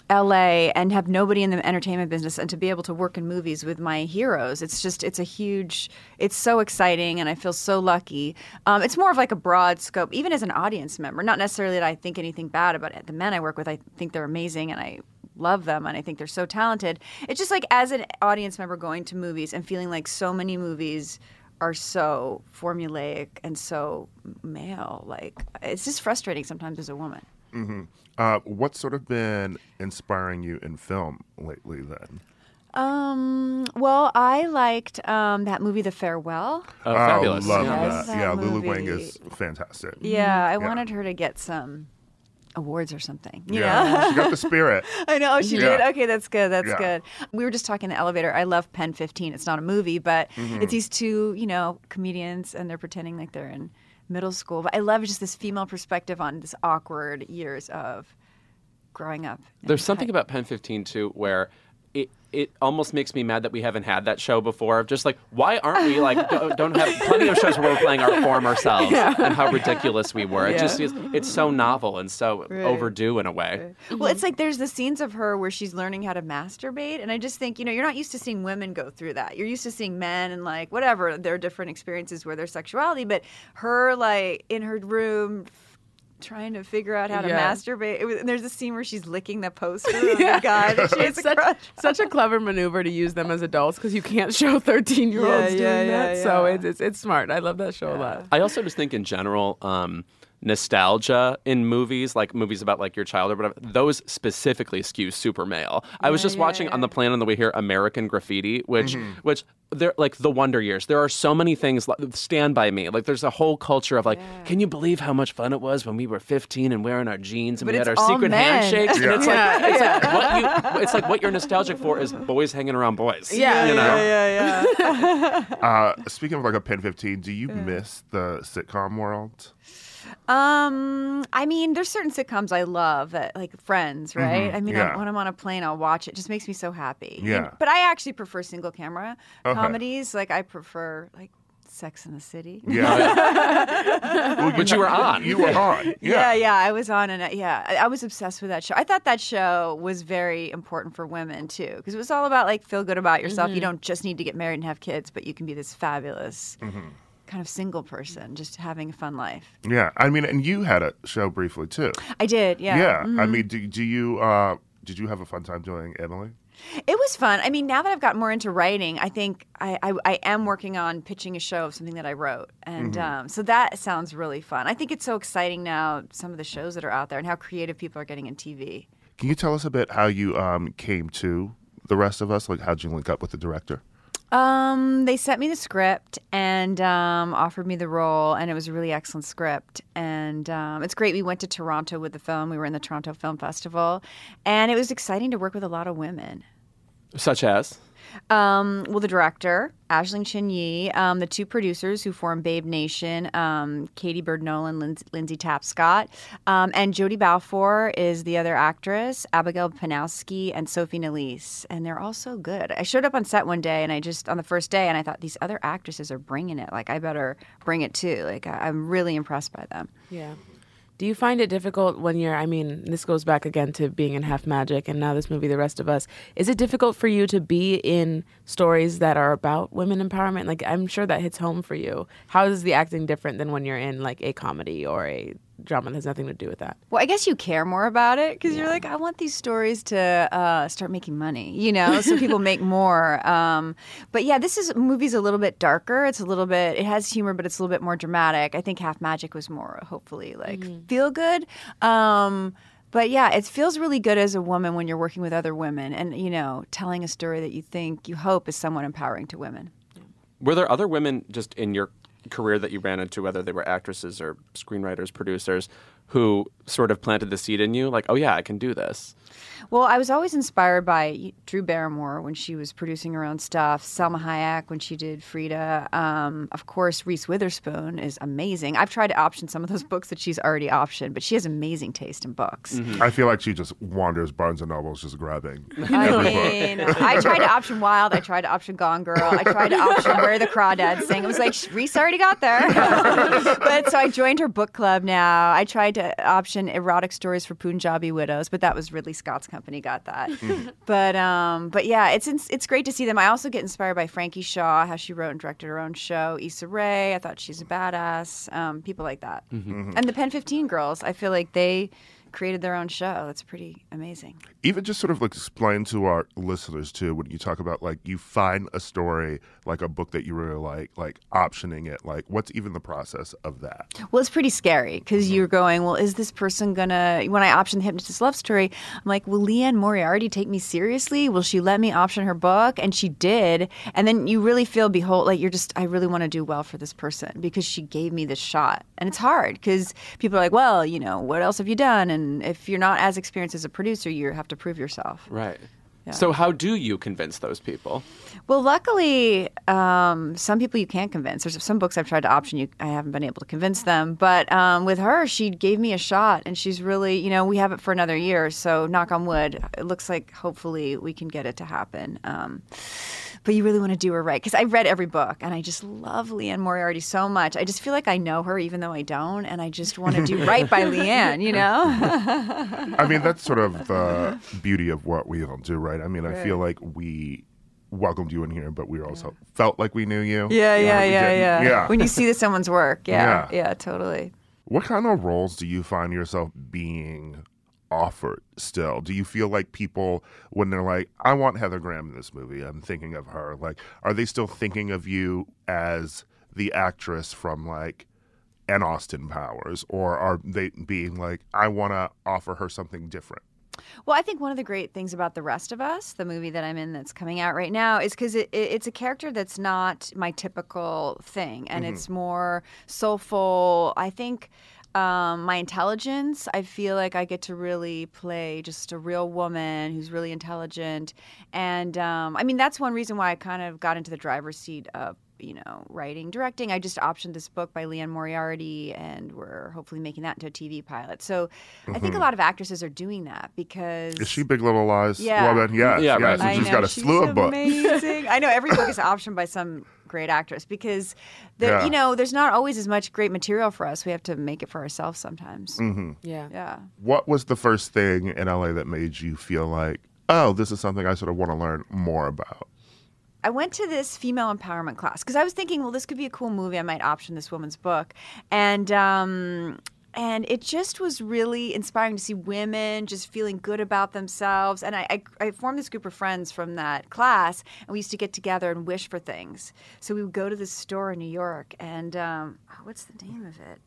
LA and have nobody in the entertainment business and to be able to work in movies with my heroes. It's just, it's a huge, it's so exciting and I feel so lucky. Um, it's more of like a broad scope, even as an audience member. Not necessarily that I think anything bad about it. The men I work with, I think they're amazing and I love them and I think they're so talented. It's just like as an audience member going to movies and feeling like so many movies are so formulaic and so male. Like it's just frustrating sometimes as a woman. Uh, what's sort of been inspiring you in film lately then? Um. Well, I liked um, that movie, The Farewell. Oh, fabulous. love Yes, that. that Yeah, Lulu. Wang is fantastic. Yeah, I wanted her to get some awards or something. You know? Yeah, she got the spirit. I know she Yeah. did. Okay, that's good. That's Yeah. good. We were just talking in the elevator. I love Pen 15. It's not a movie, but Mm-hmm. it's these two, you know, comedians, and they're pretending like they're in middle school. But I love just this female perspective on this awkward years of growing up. There's something about Pen 15 too where it it almost makes me mad that we haven't had that show before. Of just like, why aren't we like don't, don't have plenty of shows where we're playing our form ourselves and how ridiculous we were. It just is it's so novel and so overdue in a way. Well, it's like there's the scenes of her where she's learning how to masturbate, and I just think you know you're not used to seeing women go through that. You're used to seeing men and like whatever their different experiences with their sexuality, but her like in her room. Trying to figure out how to Yeah. masturbate. It was, and there's a scene where she's licking the poster of the guy that she has It's a such, crush. such a clever maneuver to use them as adults because you can't show 13 year olds Yeah, doing yeah, that. yeah, So it's, it's, it's smart. I love that show a lot. I also just think in general, um, nostalgia in movies, like movies about like your child or whatever, those specifically skew super male. I was just watching on the plane on the way here American Graffiti, which which they're like the Wonder Years. There are so many things like Stand by Me. Like there's a whole culture of like, can you believe how much fun it was when we were 15 and wearing our jeans and But we had our secret men. handshakes? And it's Yeah. like it's like what you it's like what you're nostalgic for is boys hanging around boys. Yeah, you know. yeah, yeah. Uh, speaking of like a Pen 15, do you miss the sitcom world? Um, I mean, there's certain sitcoms I love that, like Friends, mm-hmm. right? I mean, yeah. when I'm on a plane, I'll watch it. It just makes me so happy. And- Yeah. but I actually prefer single camera Okay. comedies. Like I prefer like Sex in the City. Yeah. well, Which you were on. You were on. Yeah. Yeah, yeah, I was on, and uh, yeah, I- I was obsessed with that show. I thought that show was very important for women too, because it was all about like feel good about yourself. You mm-hmm. don't just need to get married and have kids, but you can be this fabulous mm-hmm. Kind of single person, just having a fun life. Yeah. I mean, and you had a show briefly too. I did, yeah. Yeah. Mhm. I mean, do, do you uh, did you have a fun time doing Emily? It was fun. I mean, now that I've gotten more into writing, I think I, I, I am working on pitching a show of something that I wrote. And um, so that sounds really fun. I think it's so exciting now, some of the shows that are out there and how creative people are getting in TV. Can you tell us a bit how you um, came to the rest of us? Like, how'd you link up with the director? Um, they sent me the script and um, offered me the role, and it was a really excellent script. And um, it's great. We went to Toronto with the film. We were in the Toronto Film Festival, and it was exciting to work with a lot of women. Such as Um, well, the director, Aisling Chin-Yee, um, the two producers who form Babe Nation, um, Katie Bird Nolan, Lindsay, Lindsay Tapscott, um, and Jodie Balfour is the other actress, Abigail Pniowsky, and Sophie Nélisse. And they're all so good. I showed up on set one day, and I just, on the first day, and I thought, these other actresses are bringing it. Like, I better bring it too. Like, I, I'm really impressed by them. Yeah. Do you find it difficult when you're, I mean, this goes back again to being in Half Magic and now this movie, The Rest of Us. Is it difficult for you to be in stories that are about women empowerment? Like, I'm sure that hits home for you. How is the acting different than when you're in like a comedy or a drama that has nothing to do with that? Well, I guess you care more about it because you're like, I want these stories to uh, start making money, you know, so people make more. Um, but yeah, this is movie's a little bit darker. It's a little bit, it has humor, but it's a little bit more dramatic. I think Half Magic was more, hopefully, like feel good. Um, but yeah, it feels really good as a woman when you're working with other women and, you know, telling a story that you think, you hope is somewhat empowering to women. Were there other women just in your career that you ran into, whether they were actresses or screenwriters, producers, who sort of planted the seed in you, like, oh yeah, I can do this? Well, I was always inspired by Drew Barrymore when she was producing her own stuff, Salma Hayek when she did Frida. Um, of course, Reese Witherspoon is amazing. I've tried to option some of those books that she's already optioned, but she has amazing taste in books. I feel like she just wanders Barnes and Nobles just grabbing. I mean, I tried to option Wild. I tried to option Gone Girl. I tried to option Where the Crawdads Sing. It was like Reese already got there. but so I joined her book club now. I tried to option erotic stories for Punjabi widows, but that was Ridley Scott's company got that. but um, but yeah, it's ins- it's great to see them. I also get inspired by Frankie Shaw, how she wrote and directed her own show. Issa Rae, I thought she's a badass. Um, people like that, and the Pen Fifteen girls. I feel like they created their own show. That's pretty amazing. Even just sort of like explain to our listeners too when you talk about like you find a story like a book that you really like, like optioning it. Like what's even the process of that? Well, it's pretty scary because mm-hmm. you're going, well, is this person gonna? When I option the hypnotist love story, I'm like, will Liane Moriarty take me seriously? Will she let me option her book? And she did. And then you really feel, behold, like you're just, I really want to do well for this person because she gave me this shot. And it's hard because people are like, well, you know, what else have you done? And if you're not as experienced as a producer, you have to prove yourself. Right. So how do you convince those people? Well, luckily, um, some people you can't convince. There's some books I've tried to option you. I haven't been able to convince them. But um, with her, she gave me a shot, and she's really, you know, we have it for another year. So knock on wood, it looks like hopefully we can get it to happen. Um, but you really want to do her right because I read every book, and I just love Liane Moriarty so much. I just feel like I know her, even though I don't, and I just want to do right by Liane. You know? I mean, that's sort of the beauty of what we all do, right? I mean, I feel like we welcomed you in here, but we also felt like we knew you. Yeah, You know, yeah, yeah, yeah. Yeah. When you see that someone's work, yeah, Yeah. yeah, totally. What kind of roles do you find yourself being offered still? Do you feel like people, when they're like, I want Heather Graham in this movie, I'm thinking of her, like, are they still thinking of you as the actress from like an Austin Powers? Or are they being like, I want to offer her something different? Well, I think one of the great things about The Rest of Us, the movie that I'm in that's coming out right now, is because it, it, it's a character that's not my typical thing, and mm-hmm. it's more soulful. I think um, my intelligence, I feel like I get to really play just a real woman who's really intelligent, and um, I mean that's one reason why I kind of got into the driver's seat of you know, writing, directing. I just optioned this book by Liane Moriarty, and we're hopefully making that into a TV pilot. So I think a lot of actresses are doing that because Is she Big Little Lies Yeah. woman? Yes, Yeah, yes. right. And I she's know, got a she's slew of books. Amazing. I know every book is optioned by some great actress because there, Yeah. you know, there's not always as much great material for us. We have to make it for ourselves sometimes. Mm-hmm. Yeah. Yeah. What was the first thing in LA that made you feel like, oh, this is something I sort of want to learn more about? I went to this female empowerment class because I was thinking, well, this could be a cool movie. I might option this woman's book, and um, and it just was really inspiring to see women just feeling good about themselves. And I, I, I formed this group of friends from that class, and we used to get together and wish for things. So we would go to this store in New York, and um, oh, what's the name of it?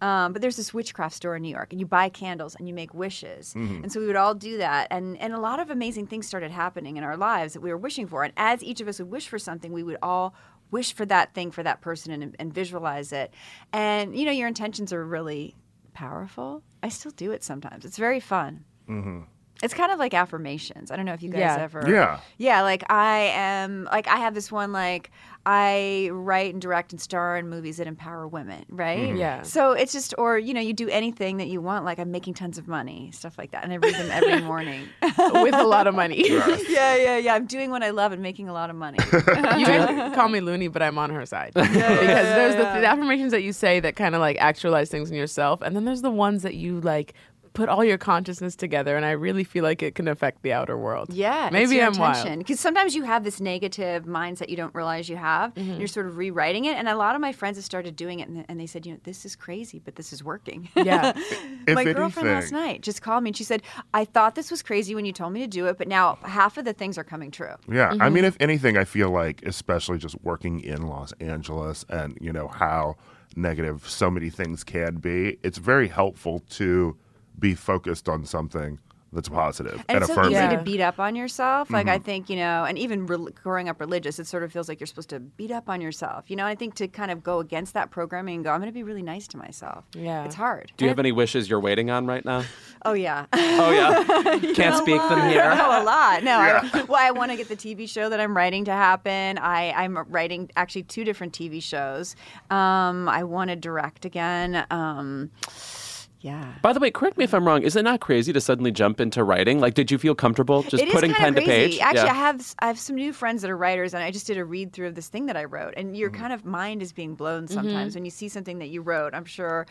Um, but there's this witchcraft store in New York, and you buy candles and you make wishes. And so we would all do that, and and a lot of amazing things started happening in our lives that we were wishing for. And as each of us would wish for something, we would all wish for that thing for that person and, and visualize it. And you know, your intentions are really powerful. I still do it sometimes. It's very fun. Mm-hmm. It's kind of like affirmations. I don't know if you guys Yeah. ever. Yeah. Yeah, like I am like I have this one like I write and direct and star in movies that empower women, right? Mm-hmm. Yeah. So it's just or you know, you do anything that you want, like I'm making tons of money, stuff like that. And I read them every morning. With a lot of money. yeah, yeah, yeah. I'm doing what I love and making a lot of money. you guys call me loony, but I'm on her side because there's the, the affirmations that you say that kind of like actualize things in yourself, and then there's the ones that you like put all your consciousness together, and I really feel like it can affect the outer world. Yeah, maybe it's your I'm intention. wild. Because sometimes you have this negative mindset you don't realize you have. Mm-hmm. And you're sort of rewriting it, and a lot of my friends have started doing it, and, and they said, you know, this is crazy, but this is working. Yeah, If my girlfriend last night just called me and she said, I thought this was crazy when you told me to do it, but now half of the things are coming true. Yeah, Mm-hmm. I mean, if anything, I feel like, especially just working in Los Angeles and you know how negative so many things can be, it's very helpful to be focused on something that's positive And and, it's so affirming. easy Yeah. to beat up on yourself. Like Mm-hmm. I think you know, and even re- growing up religious, it sort of feels like you're supposed to beat up on yourself. You know, I think to kind of go against that programming and go, I'm going to be really nice to myself. Yeah. it's hard. Do you have any wishes you're waiting on right now? Oh yeah. Oh yeah, can't speak them here. Oh, a lot. No, I, well, I want to get the TV show that I'm writing to happen. I, I'm writing actually two different TV shows. Um, I want to direct again. Um, yeah. By the way, correct me if I'm wrong. Is it not crazy to suddenly jump into writing? Like, did you feel comfortable just It putting pen of to crazy. page? Actually, yeah. I have I have some new friends that are writers, and I just did a read through of this thing that I wrote. And your Mm-hmm. kind of mind is being blown sometimes when you see something that you wrote. I'm sure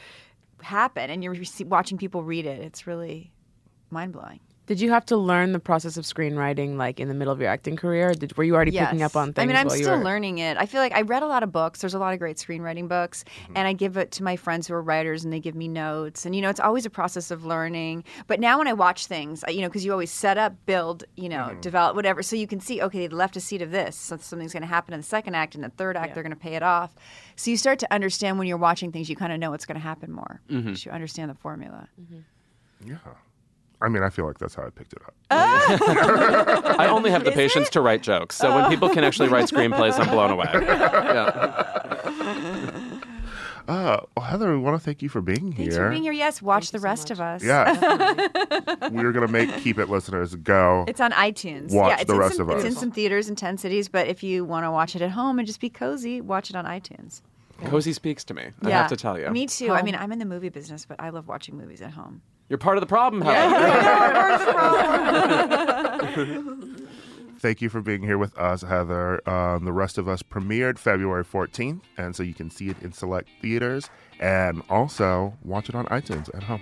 happen, and you're watching people read it. It's really mind blowing. Did you have to learn the process of screenwriting like in the middle of your acting career? Did, were you already picking up on things? I mean, I'm while still were... learning it. I feel like I read a lot of books. There's a lot of great screenwriting books, Mm-hmm. and I give it to my friends who are writers, and they give me notes. And you know, it's always a process of learning. But now when I watch things, I- you know, because you always set up, build, you know, Mm-hmm. develop, whatever, so you can see, okay, they left a seed of this, so something's going to happen in the second act, and the third act, they're going to pay it off. So you start to understand when you're watching things, you kind of know what's going to happen more. Mm-hmm. You understand the formula. yeah, I mean, I feel like that's how I picked it up. I only have the patience to write jokes. So when people can actually write screenplays, I'm blown away. Yeah. Uh, well, Heather, we want to thank you for being Thanks here. for being here. Yes, watch the rest of us. Yeah. We're going to make Keep It listeners go. It's on iTunes. Watch yeah, it's the rest some, of us. It's in some theaters in 10 cities, but if you want to watch it at home and just be cozy, watch it on iTunes. Cozy speaks to me. I have to tell you. Me too. I mean, I'm in the movie business, but I love watching movies at home. You're part of the problem, Heather. Thank you for being here with us, Heather. Um, the rest of us premiered February 14th, and so you can see it in select theaters and also watch it on iTunes at home.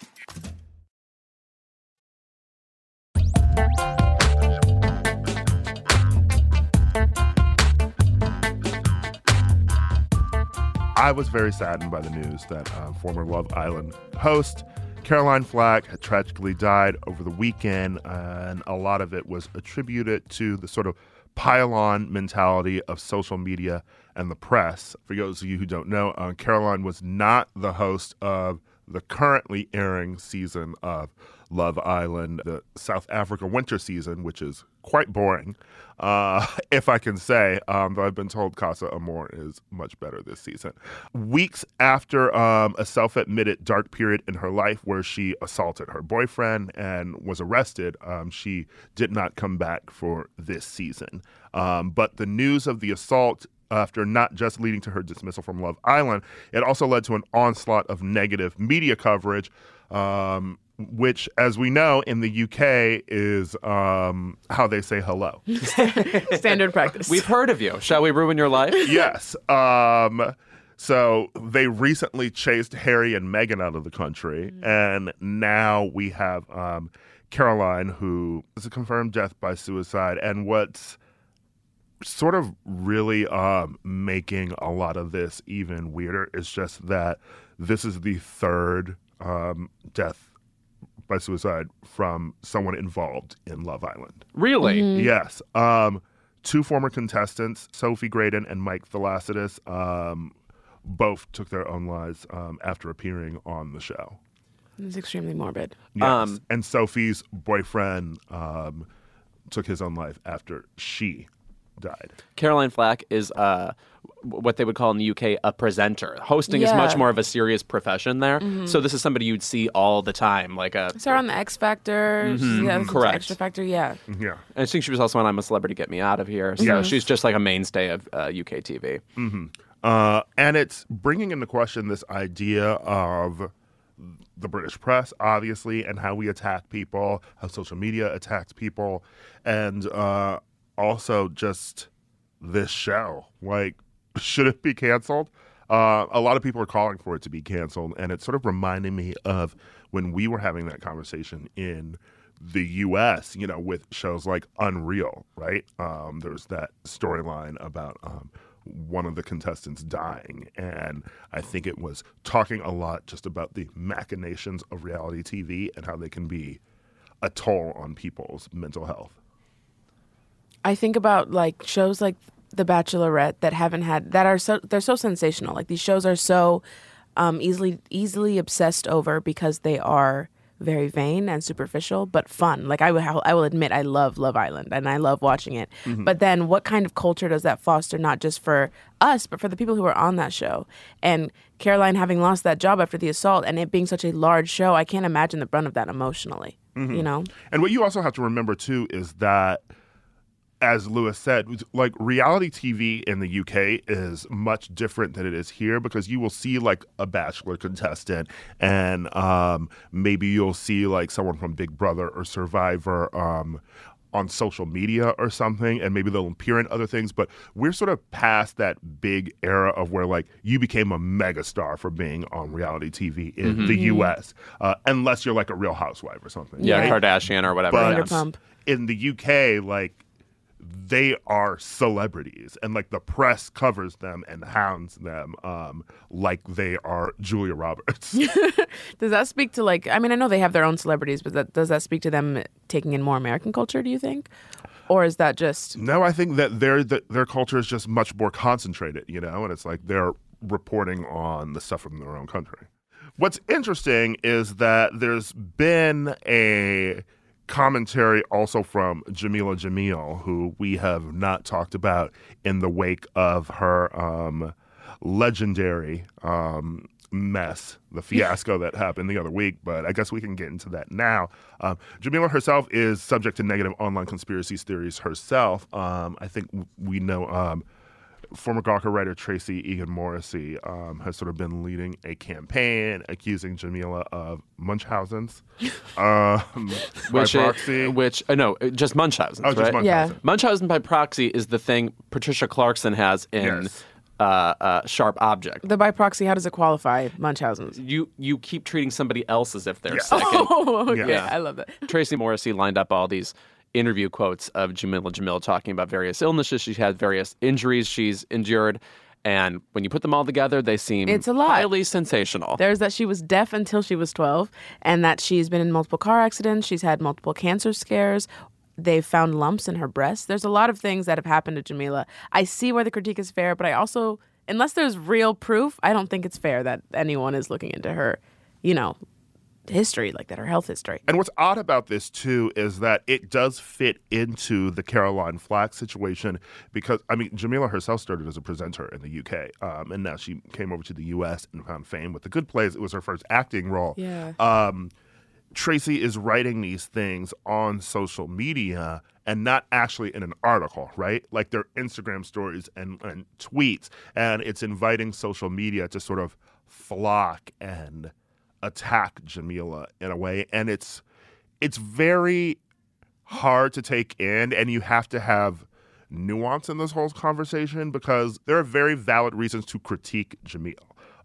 I was very saddened by the news that uh, former Love Island host Caroline Flack had tragically died over the weekend, and a lot of it was attributed to the sort of pile-on mentality of social media and the press. For those of you who don't know, uh, Caroline was not the host of the currently airing season of Love Island, the South Africa winter season, which is quite boring, uh, if I can say. Um, though I've been told Casa Amor is much better this season. Weeks after um, a self admitted dark period in her life where she assaulted her boyfriend and was arrested, um, she did not come back for this season. Um, but the news of the assault after not just leading to her dismissal from Love Island, it also led to an onslaught of negative media coverage, um, which, as we know, in the UK is um, how they say hello. Standard practice. We've heard of you. Shall we ruin your life? yes. Um, so they recently chased Harry and Meghan out of the country, and now we have um, Caroline, who is a confirmed death by suicide. And what's sort of really um, making a lot of this even weirder is just that this is the third um, death by suicide from someone involved in Love Island. Really? Yes. Um, two former contestants, Sophie Gradon and Mike Thalassitis, um, both took their own lives um, after appearing on the show. It's extremely morbid. Yes. Um, and Sophie's boyfriend um, took his own life after she died. Caroline Flack is uh, what they would call in the UK a presenter. Hosting is Yeah. much more of a serious profession there. So this is somebody you'd see all the time, like a. Sarah on the X Factor. she's- yeah, this Correct. Extra Factor. Yeah. Yeah. I think she was also on I'm a Celebrity, Get Me Out of Here. So Yes. she's just like a mainstay of uh, UK TV. Uh, and it's bringing into question this idea of the British press, obviously, and how we attack people, how social media attacks people, and uh, also just this show. Like, should it be canceled? Uh, a lot of people are calling for it to be canceled, and it's sort of reminding me of when we were having that conversation in the U.S. You know, with shows like Unreal, right? Um, there's that storyline about um, one of the contestants dying, and I think it was talking a lot just about the machinations of reality TV and how they can be a toll on people's mental health. I think about like shows like The Bachelorette that haven't had that are so they're so sensational. Like these shows are so um, easily easily obsessed over because they are very vain and superficial, but fun. Like I will I will admit I love Love Island and I love watching it. But then what kind of culture does that foster not just for us but for the people who are on that show? And Caroline having lost that job after the assault and it being such a large show, I can't imagine the brunt of that emotionally. You know? And what you also have to remember too is that, as Louis said, like reality TV in the UK is much different than it is here because you will see like a Bachelor contestant, and um, maybe you'll see like someone from Big Brother or Survivor. Um, on social media or something, and maybe they'll appear in other things. But we're sort of past that big era of where like you became a megastar for being on reality TV in Mhm. the. U.S. Uh, unless you're like a Real Housewife or something. Yeah, right? Kardashian or whatever. But yeah. in the UK, like they are celebrities, and like the press covers them and hounds them, um, like they are Julia Roberts. Does that speak to like? I mean, I know they have their own celebrities, but that, does that speak to them taking in more American culture? Do you think, or is that just? No, I think that their the, their culture is just much more concentrated, you know, and it's like they're reporting on the stuff from their own country. What's interesting is that there's been a commentary also from Jameela Jamil, who we have not talked about in the wake of her um, legendary um, mess, the fiasco that happened the other week. But I guess we can get into that now. Um, Jameela herself is subject to negative online conspiracy theories herself. Um, I think we know. Um, Former Gawker writer Tracy Egan Morrissey um, has sort of been leading a campaign accusing Jameela of Munchausen's um, which by i- proxy. which uh, no, uh, just Munchausen. Oh, just? Munchausen. Yeah. Munchausen by proxy is the thing Patricia Clarkson has in Yes. uh, uh, Sharp Object. The by proxy, how does it qualify Munchausen's? You you keep treating somebody else as if they're Yeah. sick. Oh, okay. I love that. Tracy Morrissey lined up all these interview quotes of Jameela Jamil talking about various illnesses she's had, various injuries she's endured, and when you put them all together, they seem It's a lot. highly sensational. There's that she was deaf until she was 12, and that she's been in multiple car accidents. She's had multiple cancer scares. They've found lumps in her breast. There's a lot of things that have happened to Jameela. I see where the critique is fair, but I also, unless there's real proof, I don't think it's fair that anyone is looking into her, you know, history, like that, her health history. And what's odd about this too is that it does fit into the Caroline Flack situation because I mean Jameela herself started as a presenter in the UK, um, and now she came over to the US and found fame with The Good Place. It was her first acting role. Yeah. Um, Tracy is writing these things on social media and not actually in an article, right? Like they're Instagram stories and, and tweets, and it's inviting social media to sort of flock and attack Jameela in a way, and it's it's very hard to take in, and you have to have nuance in this whole conversation because there are very valid reasons to critique Jamil.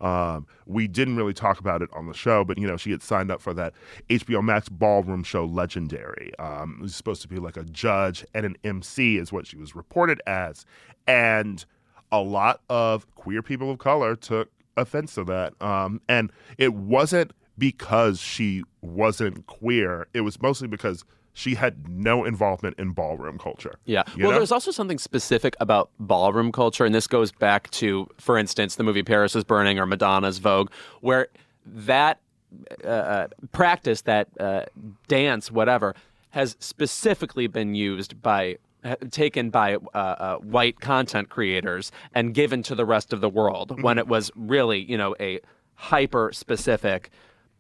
Um, we didn't really talk about it on the show, but you know, she had signed up for that HBO Max ballroom show Legendary. Um, it was supposed to be like a judge and an MC, is what she was reported as. And a lot of queer people of color took offense to that. Um, and it wasn't because she wasn't queer, it was mostly because she had no involvement in ballroom culture. Yeah. Well, know? there's also something specific about ballroom culture, and this goes back to, for instance, the movie Paris is Burning or Madonna's Vogue, where that uh, uh, practice, that uh, dance, whatever, has specifically been used by. Taken by uh, uh, white content creators and given to the rest of the world when it was really, you know, a hyper specific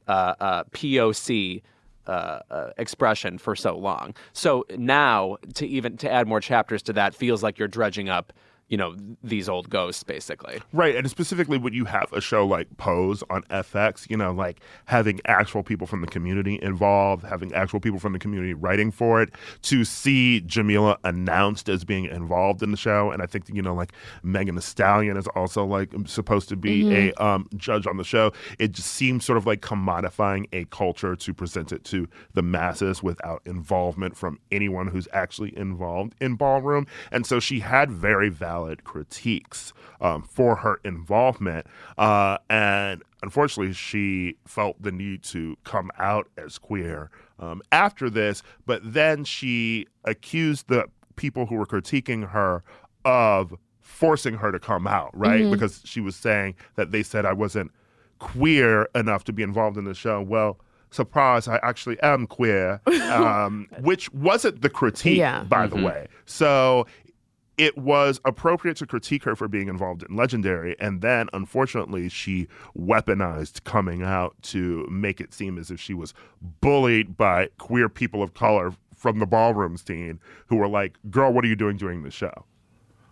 uh, uh, POC uh, uh, expression for so long. So now to even to add more chapters to that feels like you're dredging up, you know, these old ghosts basically. Right, and specifically when you have a show like Pose on FX, you know, like having actual people from the community involved, having actual people from the community writing for it, to see Jameela announced as being involved in the show, and I think you know, like Megan Thee Stallion is also like supposed to be Mhm. a um, judge on the show. It just seems sort of like commodifying a culture to present it to the masses without involvement from anyone who's actually involved in ballroom. And so she had very valid critiques um, for her involvement. Uh, and unfortunately, she felt the need to come out as queer um, after this. But then she accused the people who were critiquing her of forcing her to come out, right? Mhm. Because she was saying that they said I wasn't queer enough to be involved in the show. Well, surprise, I actually am queer, um, which wasn't the critique, Yeah. by the Mhm. way. So it was appropriate to critique her for being involved in Legendary. And then, unfortunately, she weaponized coming out to make it seem as if she was bullied by queer people of color from the ballroom scene who were like, girl, what are you doing during the show?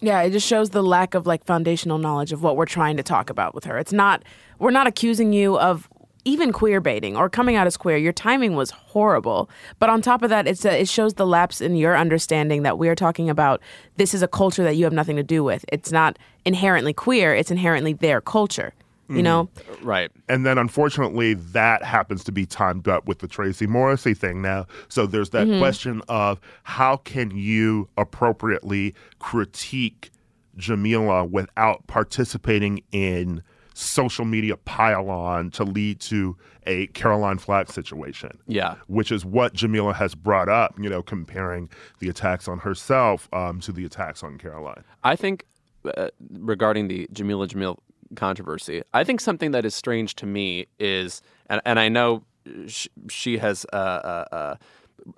Yeah, it just shows the lack of like foundational knowledge of what we're trying to talk about with her. It's not we're not accusing you of even queer baiting or coming out as queer, your timing was horrible. But on top of that, it's a, it shows the lapse in your understanding that we are talking about this is a culture that you have nothing to do with. It's not inherently queer, it's inherently their culture. You mm. know? Uh, right. And then unfortunately, that happens to be timed up with the Tracy Morrissey thing now. So there's that mm-hmm. question of how can you appropriately critique Jameela without participating in social media pile on to lead to a Caroline Flack situation. Yeah. Which is what Jameela has brought up, you know, comparing the attacks on herself um, to the attacks on Caroline. I think uh, regarding the Jameela Jamil controversy, I think something that is strange to me is, and, and I know she, she has uh, uh, uh,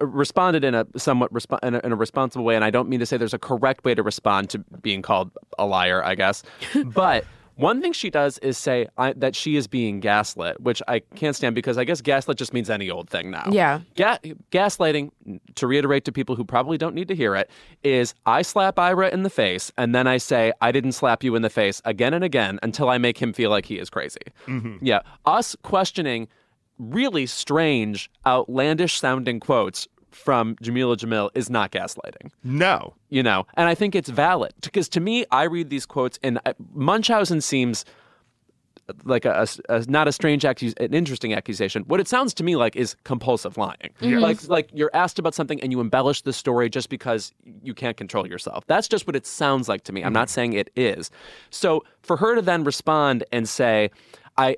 responded in a somewhat resp- in, a, in a responsible way, and I don't mean to say there's a correct way to respond to being called a liar, I guess, but. One thing she does is say I, that she is being gaslit, which I can't stand because I guess gaslit just means any old thing now. Yeah. Ga- gaslighting, to reiterate to people who probably don't need to hear it, is I slap Ira in the face and then I say, I didn't slap you in the face again and again until I make him feel like he is crazy. Mm-hmm. Yeah. Us questioning really strange, outlandish sounding quotes from Jameela Jamil is not gaslighting. No. you know? And i think it's valid. Because to me i read these quotes and uh, munchausen seems like a, a- a- not a strange accus- an interesting accusation. What it sounds to me like is compulsive lying. Like like you're asked about something and you embellish the story just because you can't control yourself. That's just what it sounds like to me. I'm not saying it is. So for her to then respond and say i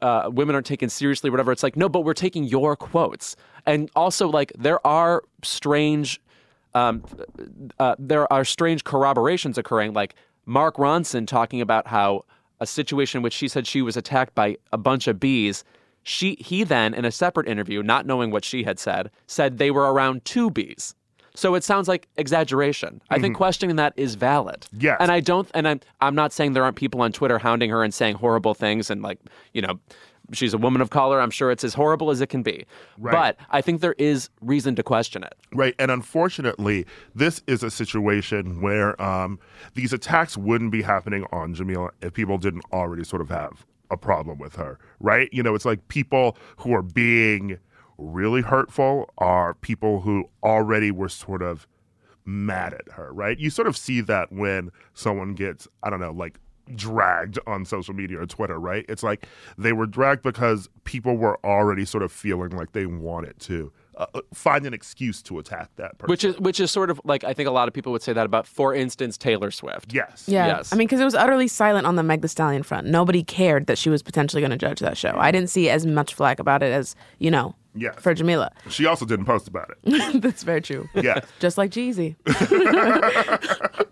uh, women aren't taken seriously, whatever. It's like, no, but we're taking your quotes. And also, like, there are strange, um, uh, there are strange corroborations occurring. Like Mark Ronson talking about how a situation in which she said she was attacked by a bunch of bees. She, he then, in a separate interview, not knowing what she had said, said they were around two bees. So it sounds like exaggeration. I think questioning that is valid. Yes. And I don't and I'm I'm not saying there aren't people on Twitter hounding her and saying horrible things and like, you know, she's a woman of color. I'm sure it's as horrible as it can be. Right. But I think there is reason to question it. Right. And unfortunately, this is a situation where um, these attacks wouldn't be happening on Jameela if people didn't already sort of have a problem with her. Right. You know, it's like people who are being really hurtful are people who already were sort of mad at her. Right. You sort of see that when someone gets, I don't know, like, dragged on social media or Twitter, right? It's like they were dragged because people were already sort of feeling like they wanted to uh, find an excuse to attack that person. Which is which is sort of like I think a lot of people would say that about for instance Taylor Swift. yes, Yeah. Yes. I mean, because it was utterly silent on the Meg Thee Stallion front. Nobody cared that she was potentially going to judge that show. I didn't see as much flack about it as, you know, Yes. for Jameela. She also didn't post about it. That's very true. Yeah. Just like Jeezy.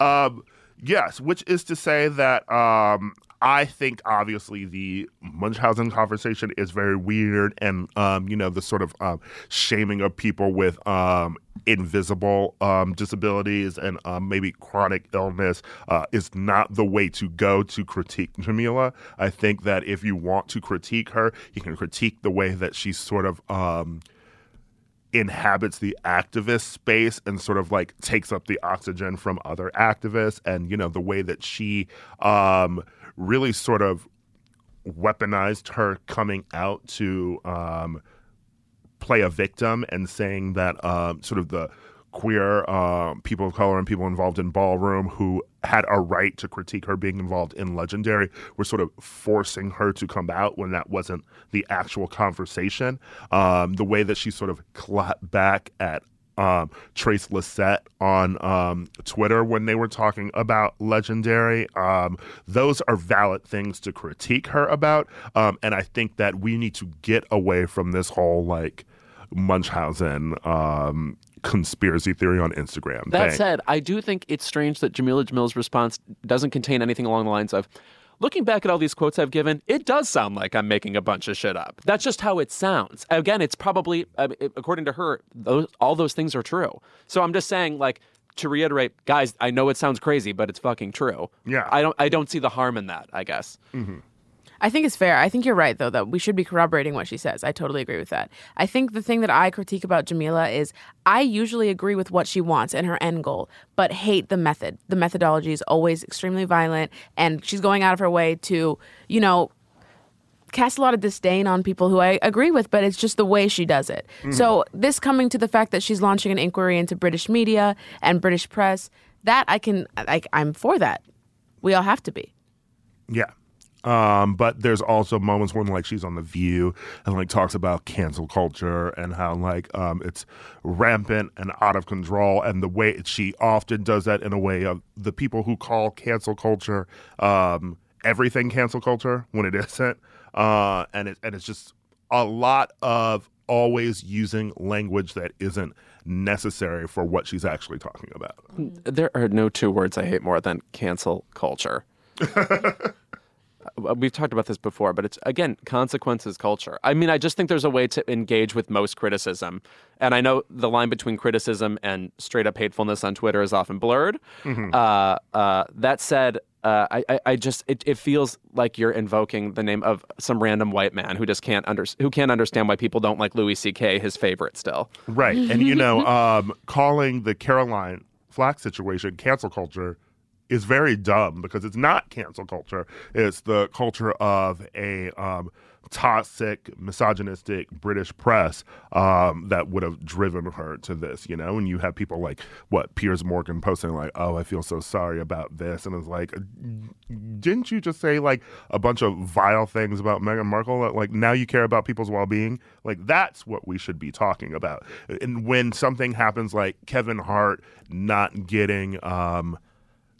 Um, yes, which is to say that um, I think obviously the Munchausen conversation is very weird, and um, you know the sort of um, shaming of people with um, invisible um, disabilities and um, maybe chronic illness uh, is not the way to go to critique Jameela. I think that if you want to critique her, you can critique the way that she's sort of. Inhabits the activist space and sort of like takes up the oxygen from other activists and you know the way that she um really sort of weaponized her coming out to um play a victim and saying that um sort of the queer um, people of color and people involved in ballroom who had a right to critique her being involved in legendary were sort of forcing her to come out when that wasn't the actual conversation. Um, the way that she sort of clapped back at um, Trace Lysette on um, Twitter when they were talking about Legendary. Um, those are valid things to critique her about. Um, and I think that we need to get away from this whole like Munchausen um, conspiracy theory on Instagram. That thing. said, I do think it's strange that Jameela Jamil's response doesn't contain anything along the lines of, looking back at all these quotes I've given, it does sound like I'm making a bunch of shit up. That's just how it sounds. Again, it's probably, according to her, those, all those things are true. So I'm just saying, like, to reiterate, guys, I know it sounds crazy, but it's fucking true. Yeah. I don't, I don't see the harm in that. I guess. Mm-hmm. I think it's fair. I think you're right, though, that we should be corroborating what she says. I totally agree with that. I think the thing that I critique about Jameela is I usually agree with what she wants and her end goal, but hate the method. The methodology is always extremely violent, and she's going out of her way to, you know, cast a lot of disdain on people who I agree with, but it's just the way she does it. Mm-hmm. So this coming to the fact that she's launching an inquiry into British media and British press, that I can, I, I'm for that. We all have to be. Yeah. Um, but there's also moments when like she's on the View and like talks about cancel culture and how like um, it's rampant and out of control, and the way she often does that in a way of the people who call cancel culture um, everything cancel culture when it isn't, uh, and it and it's just a lot of always using language that isn't necessary for what she's actually talking about. There are no two words I hate more than cancel culture. Uh, We've talked about this before, but it's again consequences culture. I mean, I just think there's a way to engage with most criticism, and I know the line between criticism and straight up hatefulness on Twitter is often blurred. Uh, uh, that said, uh, I, I, I just it, it feels like you're invoking the name of some random white man who just can't under, who can't understand why people don't like Louis C.K. his favorite still. Right. And you know, um, calling the Caroline Flack situation cancel culture is very dumb because it's not cancel culture. It's the culture of a um, toxic, misogynistic British press um, that would have driven her to this, you know? And you have people like, what, Piers Morgan posting, like, oh, I feel so sorry about this. And it's like, didn't you just say like a bunch of vile things about Meghan Markle? Like, now you care about people's well being? Like, that's what we should be talking about. And when something happens like Kevin Hart not getting, um,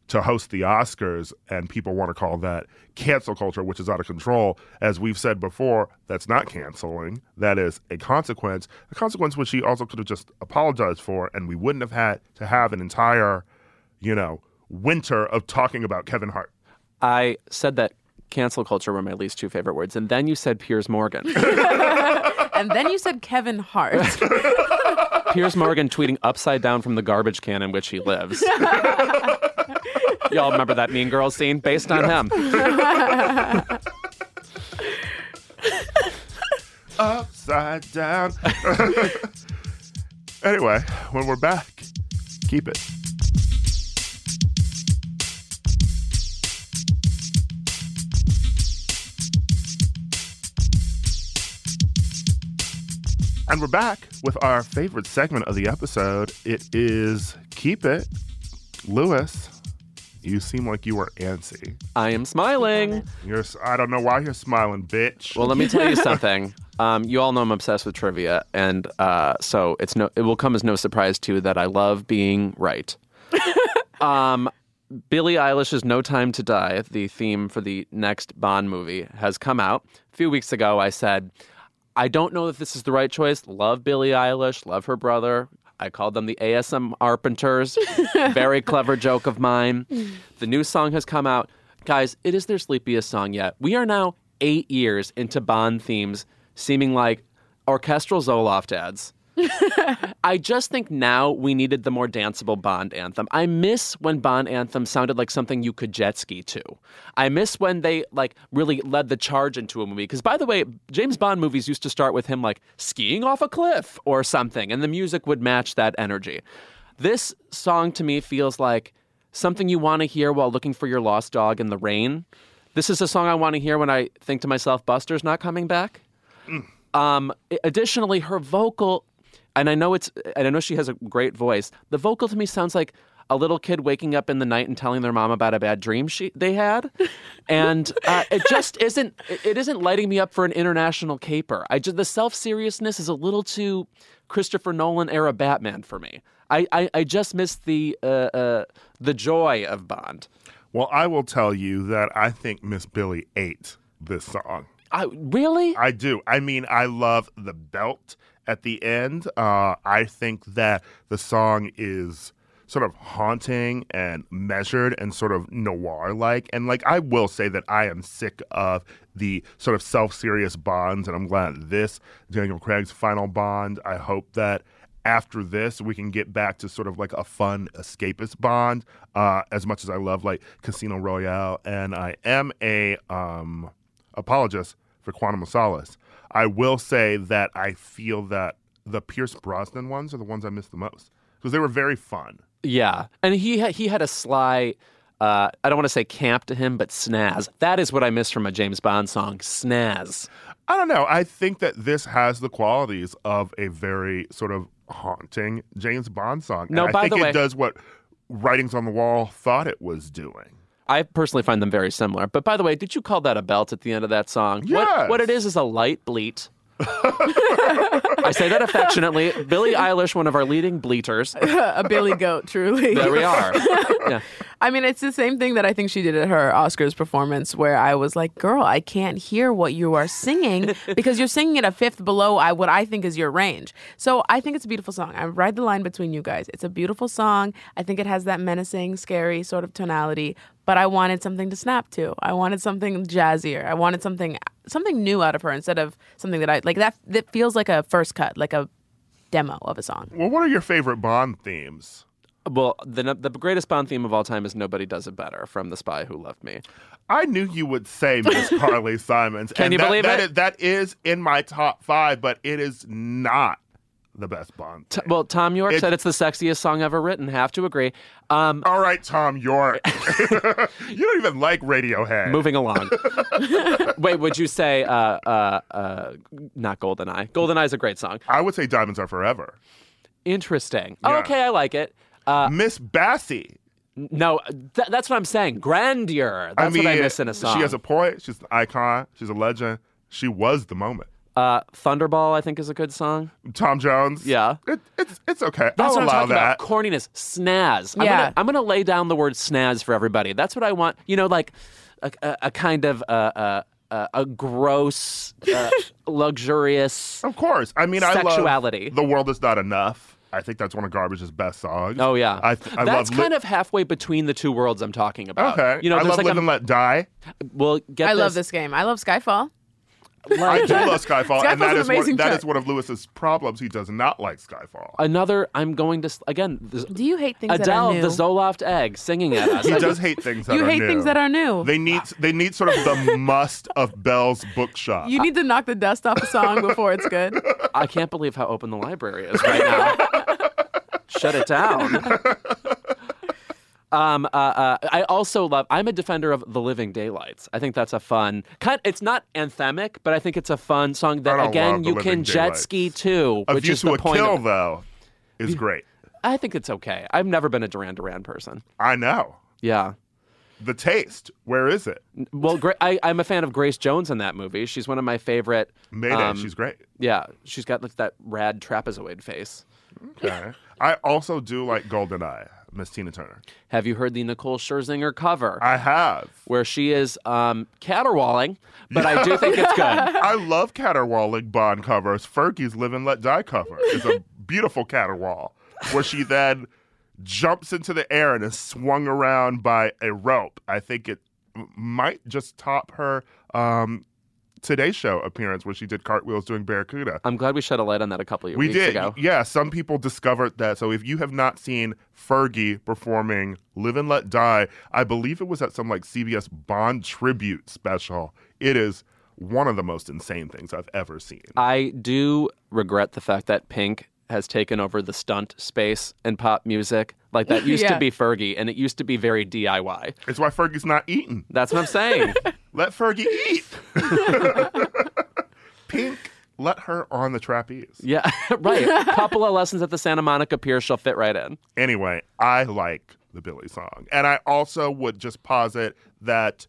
to host the Oscars, and people want to call that cancel culture, which is out of control. As we've said before, that's not canceling. That is a consequence, a consequence which he also could have just apologized for, and we wouldn't have had to have an entire, you know, winter of talking about Kevin Hart. I said that cancel culture were my least two favorite words, and then you said Piers Morgan. And then you said Kevin Hart. Piers Morgan tweeting upside down from the garbage can in which he lives. Y'all remember that Mean Girls scene based on him? Upside down. anyway, when we're back, keep it. And we're back with our favorite segment of the episode. It is Keep It. Lewis, you seem like you were antsy. I am smiling. You're, s- I don't know why you're smiling, bitch. Well, let me tell you something. Um, you all know I'm obsessed with trivia, and uh, so it's no. It will come as no surprise to you that I love being right. um, Billie Eilish's "No Time to Die," the theme for the next Bond movie, has come out. A few weeks ago, I said, "I don't know if this is the right choice. Love Billie Eilish. Love her brother." I called them the ASM Arpenters. Very clever joke of mine. The new song has come out. Guys, it is their sleepiest song yet. We are now eight years into Bond themes seeming like orchestral Zoloft ads. I just think now we needed the more danceable Bond anthem. I miss when Bond anthem sounded like something you could jet ski to. I miss when they like really led the charge into a movie. Because by the way, James Bond movies used to start with him like skiing off a cliff or something, and the music would match that energy. This song to me feels like something you want to hear while looking for your lost dog in the rain. This is a song I want to hear when I think to myself, Buster's not coming back. Um, additionally, her vocal, and I know it's, and I know she has a great voice. The vocal to me sounds like a little kid waking up in the night and telling their mom about a bad dream she they had, and uh, it just isn't. It, it isn't lighting me up for an international caper. I just the self seriousness is a little too Christopher Nolan era Batman for me. I I, I just miss the uh, uh, the joy of Bond. well, I will tell you that I think Miss Billie ate this song. I really. I do. I mean, I love the belt at the end. Uh, I think that the song is sort of haunting and measured and sort of noir like. And like, I will say that I am sick of the sort of self serious bonds. And I'm glad this, Daniel Craig's final bond, I hope that after this we can get back to sort of like a fun escapist bond uh, as much as i love like casino royale and i am a um, apologist for Quantum of Solace. I will say that I feel that the Pierce Brosnan ones are the ones I miss the most because they were very fun. Yeah, and he ha- he had a sly uh, I don't want to say camp to him, but snaz. That is what I miss from a James Bond song. Snaz. I don't know. I think that this has the qualities of a very sort of haunting James Bond song. No, and I by think the it does what Writing's on the Wall thought it was doing. I personally find them very similar. But by the way, did you call that a belt at the end of that song? Yes. What, what it is is a light bleat. I say that affectionately. Billie Eilish, one of our leading bleaters. a Billy Goat, truly. There we are. Yeah. I mean, it's the same thing that I think she did at her Oscars performance, where I was like, "Girl, I can't hear what you are singing because you're singing at a fifth below what I think is your range." So I think it's a beautiful song. I ride the line between you guys. It's a beautiful song. I think it has that menacing, scary sort of tonality. But I wanted something to snap to. I wanted something jazzier. I wanted something something new out of her instead of something that I like. That that feels like a first cut, like a demo of a song. Well, what are your favorite Bond themes? Well, the the greatest Bond theme of all time is "Nobody Does It Better" from "The Spy Who Loved Me." I knew you would say Miss Carly Simons. Can and you that- believe that it? is- that is in my top five, but it is not the best Bond. T- well, Thom Yorke It's- said it's the sexiest song ever written. Have to agree. Um, All right, Thom Yorke. you don't even like Radiohead. moving along. Wait, would you say uh, uh, uh, not "Goldeneye"? "Goldeneye" is a great song. I would say Diamonds Are Forever. Interesting. Yeah. Okay, I like it. Uh, Miss Bassey. no, th- that's what I'm saying. Grandeur. That's I mean, what I miss in a song. She has a point. She's an icon. She's a legend. She was the moment. Uh, Thunderball. I think is a good song. Tom Jones. Yeah. It, it's it's okay. That's I'll what I'm allow talking that. about. Corniness, snaz. I'm Yeah. gonna, I'm gonna lay down the word snaz for everybody. That's what I want. You know, like a, a, a kind of uh, uh, uh, a gross, uh, luxurious. Of course. I mean, I Sexuality. love The World Is Not Enough. I think that's one of Garbage's best songs. Oh yeah, I, I that's love kind of halfway between the two worlds I'm talking about. Okay. you know, I there's love like Live a, and Let Die. Well, get I love this game. I love Skyfall. I do love Skyfall, and Skyfall's that an is one, amazing that track. is one of Louis's problems. He does not like Skyfall. Another, I'm going to again. this- Do you hate things that Adele, are new? the Zoloft egg, singing at us. He I does just- hate things that you are hate new. things that are new. They need they need sort of the must of Bell's bookshop. you need to knock the dust off a song before it's good. I can't believe how open the library is right now. Shut it down. Um, uh, uh, I also love. I'm a defender of "The Living Daylights." I think that's a fun. Kind, it's not anthemic, but I think it's a fun song that again you can jet Daylights. ski to, a which View is to the a point. Kill, of, though, is great. I think it's okay. I've never been a Duran Duran person. I know Yeah. the taste. Where is it? Well, Gra- I, I'm a fan of Grace Jones in that movie. She's one of my favorite. Mayday. um, She's great. Yeah, she's got like that rad trapezoid face. Okay. I also do like Goldeneye, Miss Tina Turner. Have you heard the Nicole Scherzinger cover? I have. where she is um, caterwauling, but I do think it's good. I love caterwauling Bond covers. Fergie's Live and Let Die cover is a beautiful caterwaul where she then jumps into the air and is swung around by a rope. I think it might just top her um, Today Show appearance where she did cartwheels doing Barracuda. I'm glad we shed a light on that a couple of weeks ago. We weeks did. ago. Yeah, some people discovered that. So if you have not seen Fergie performing Live and Let Die, I believe it was at some like CBS Bond tribute special. It is one of the most insane things I've ever seen. I do regret the fact that Pink has taken over the stunt space in pop music. Like that used Yeah. to be Fergie, and it used to be very DIY. It's why Fergie's not eating. That's what I'm saying. Let Fergie eat. Pink, let her on the trapeze. yeah, right. A Couple of lessons at the Santa Monica Pier, she'll fit right in. Anyway, I like the Billie song. And I also would just posit that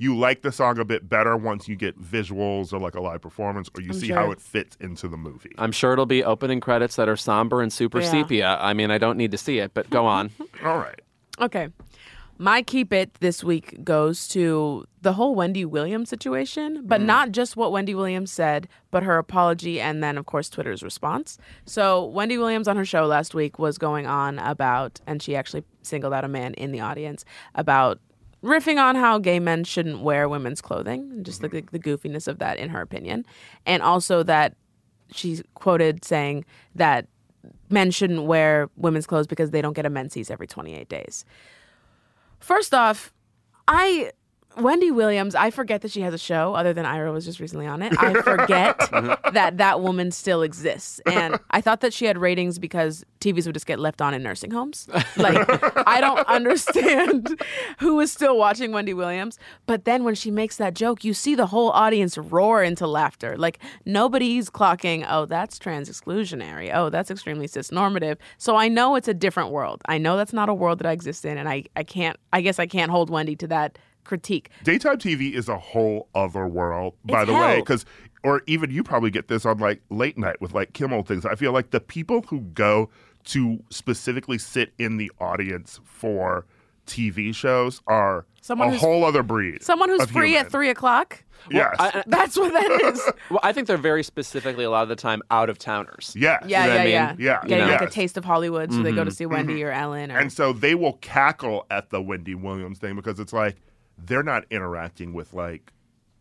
you like the song a bit better once you get visuals or like a live performance or you I'm see sure. how it fits into the movie. I'm sure it'll be opening credits that are somber and super Yeah. sepia. I mean, I don't need to see it, but go on. All right. Okay. My keep it this week goes to the whole Wendy Williams situation, but mm. not just what Wendy Williams said, but her apology and then, of course, Twitter's response. So, Wendy Williams on her show last week was going on about, and she actually singled out a man in the audience about riffing on how gay men shouldn't wear women's clothing, just mm-hmm. the, the goofiness of that, in her opinion. And also that she's quoted saying that men shouldn't wear women's clothes because they don't get a menses every 28 days. First off, I Wendy Williams, I forget that she has a show other than Ira was just recently on it. I forget uh-huh. that that woman still exists. And I thought that she had ratings because TVs would just get left on in nursing homes. Like, I don't understand who is still watching Wendy Williams. But then when she makes that joke, you see the whole audience roar into laughter. Like, nobody's clocking, oh, that's trans exclusionary. Oh, that's extremely cisnormative. So I know it's a different world. I know that's not a world that I exist in. And I, I can't, I guess I can't hold Wendy to that critique. Daytime TV is a whole other world, by It's the way, because or even you probably get this on like late night with like Kimmel things. I feel like the people who go to specifically sit in the audience for TV shows are Someone a whole other breed. Someone who's of free human. at three o'clock. Yes. I- That's what that is. Well, I think they're very specifically a lot of the time out of towners. yes. Yeah, You know what yeah, I yeah. mean? Yeah, Getting like a taste of Hollywood, so they go to see mm-hmm. Wendy mm-hmm. or Ellen. Or, And so they will cackle at the Wendy Williams thing because it's like they're not interacting with like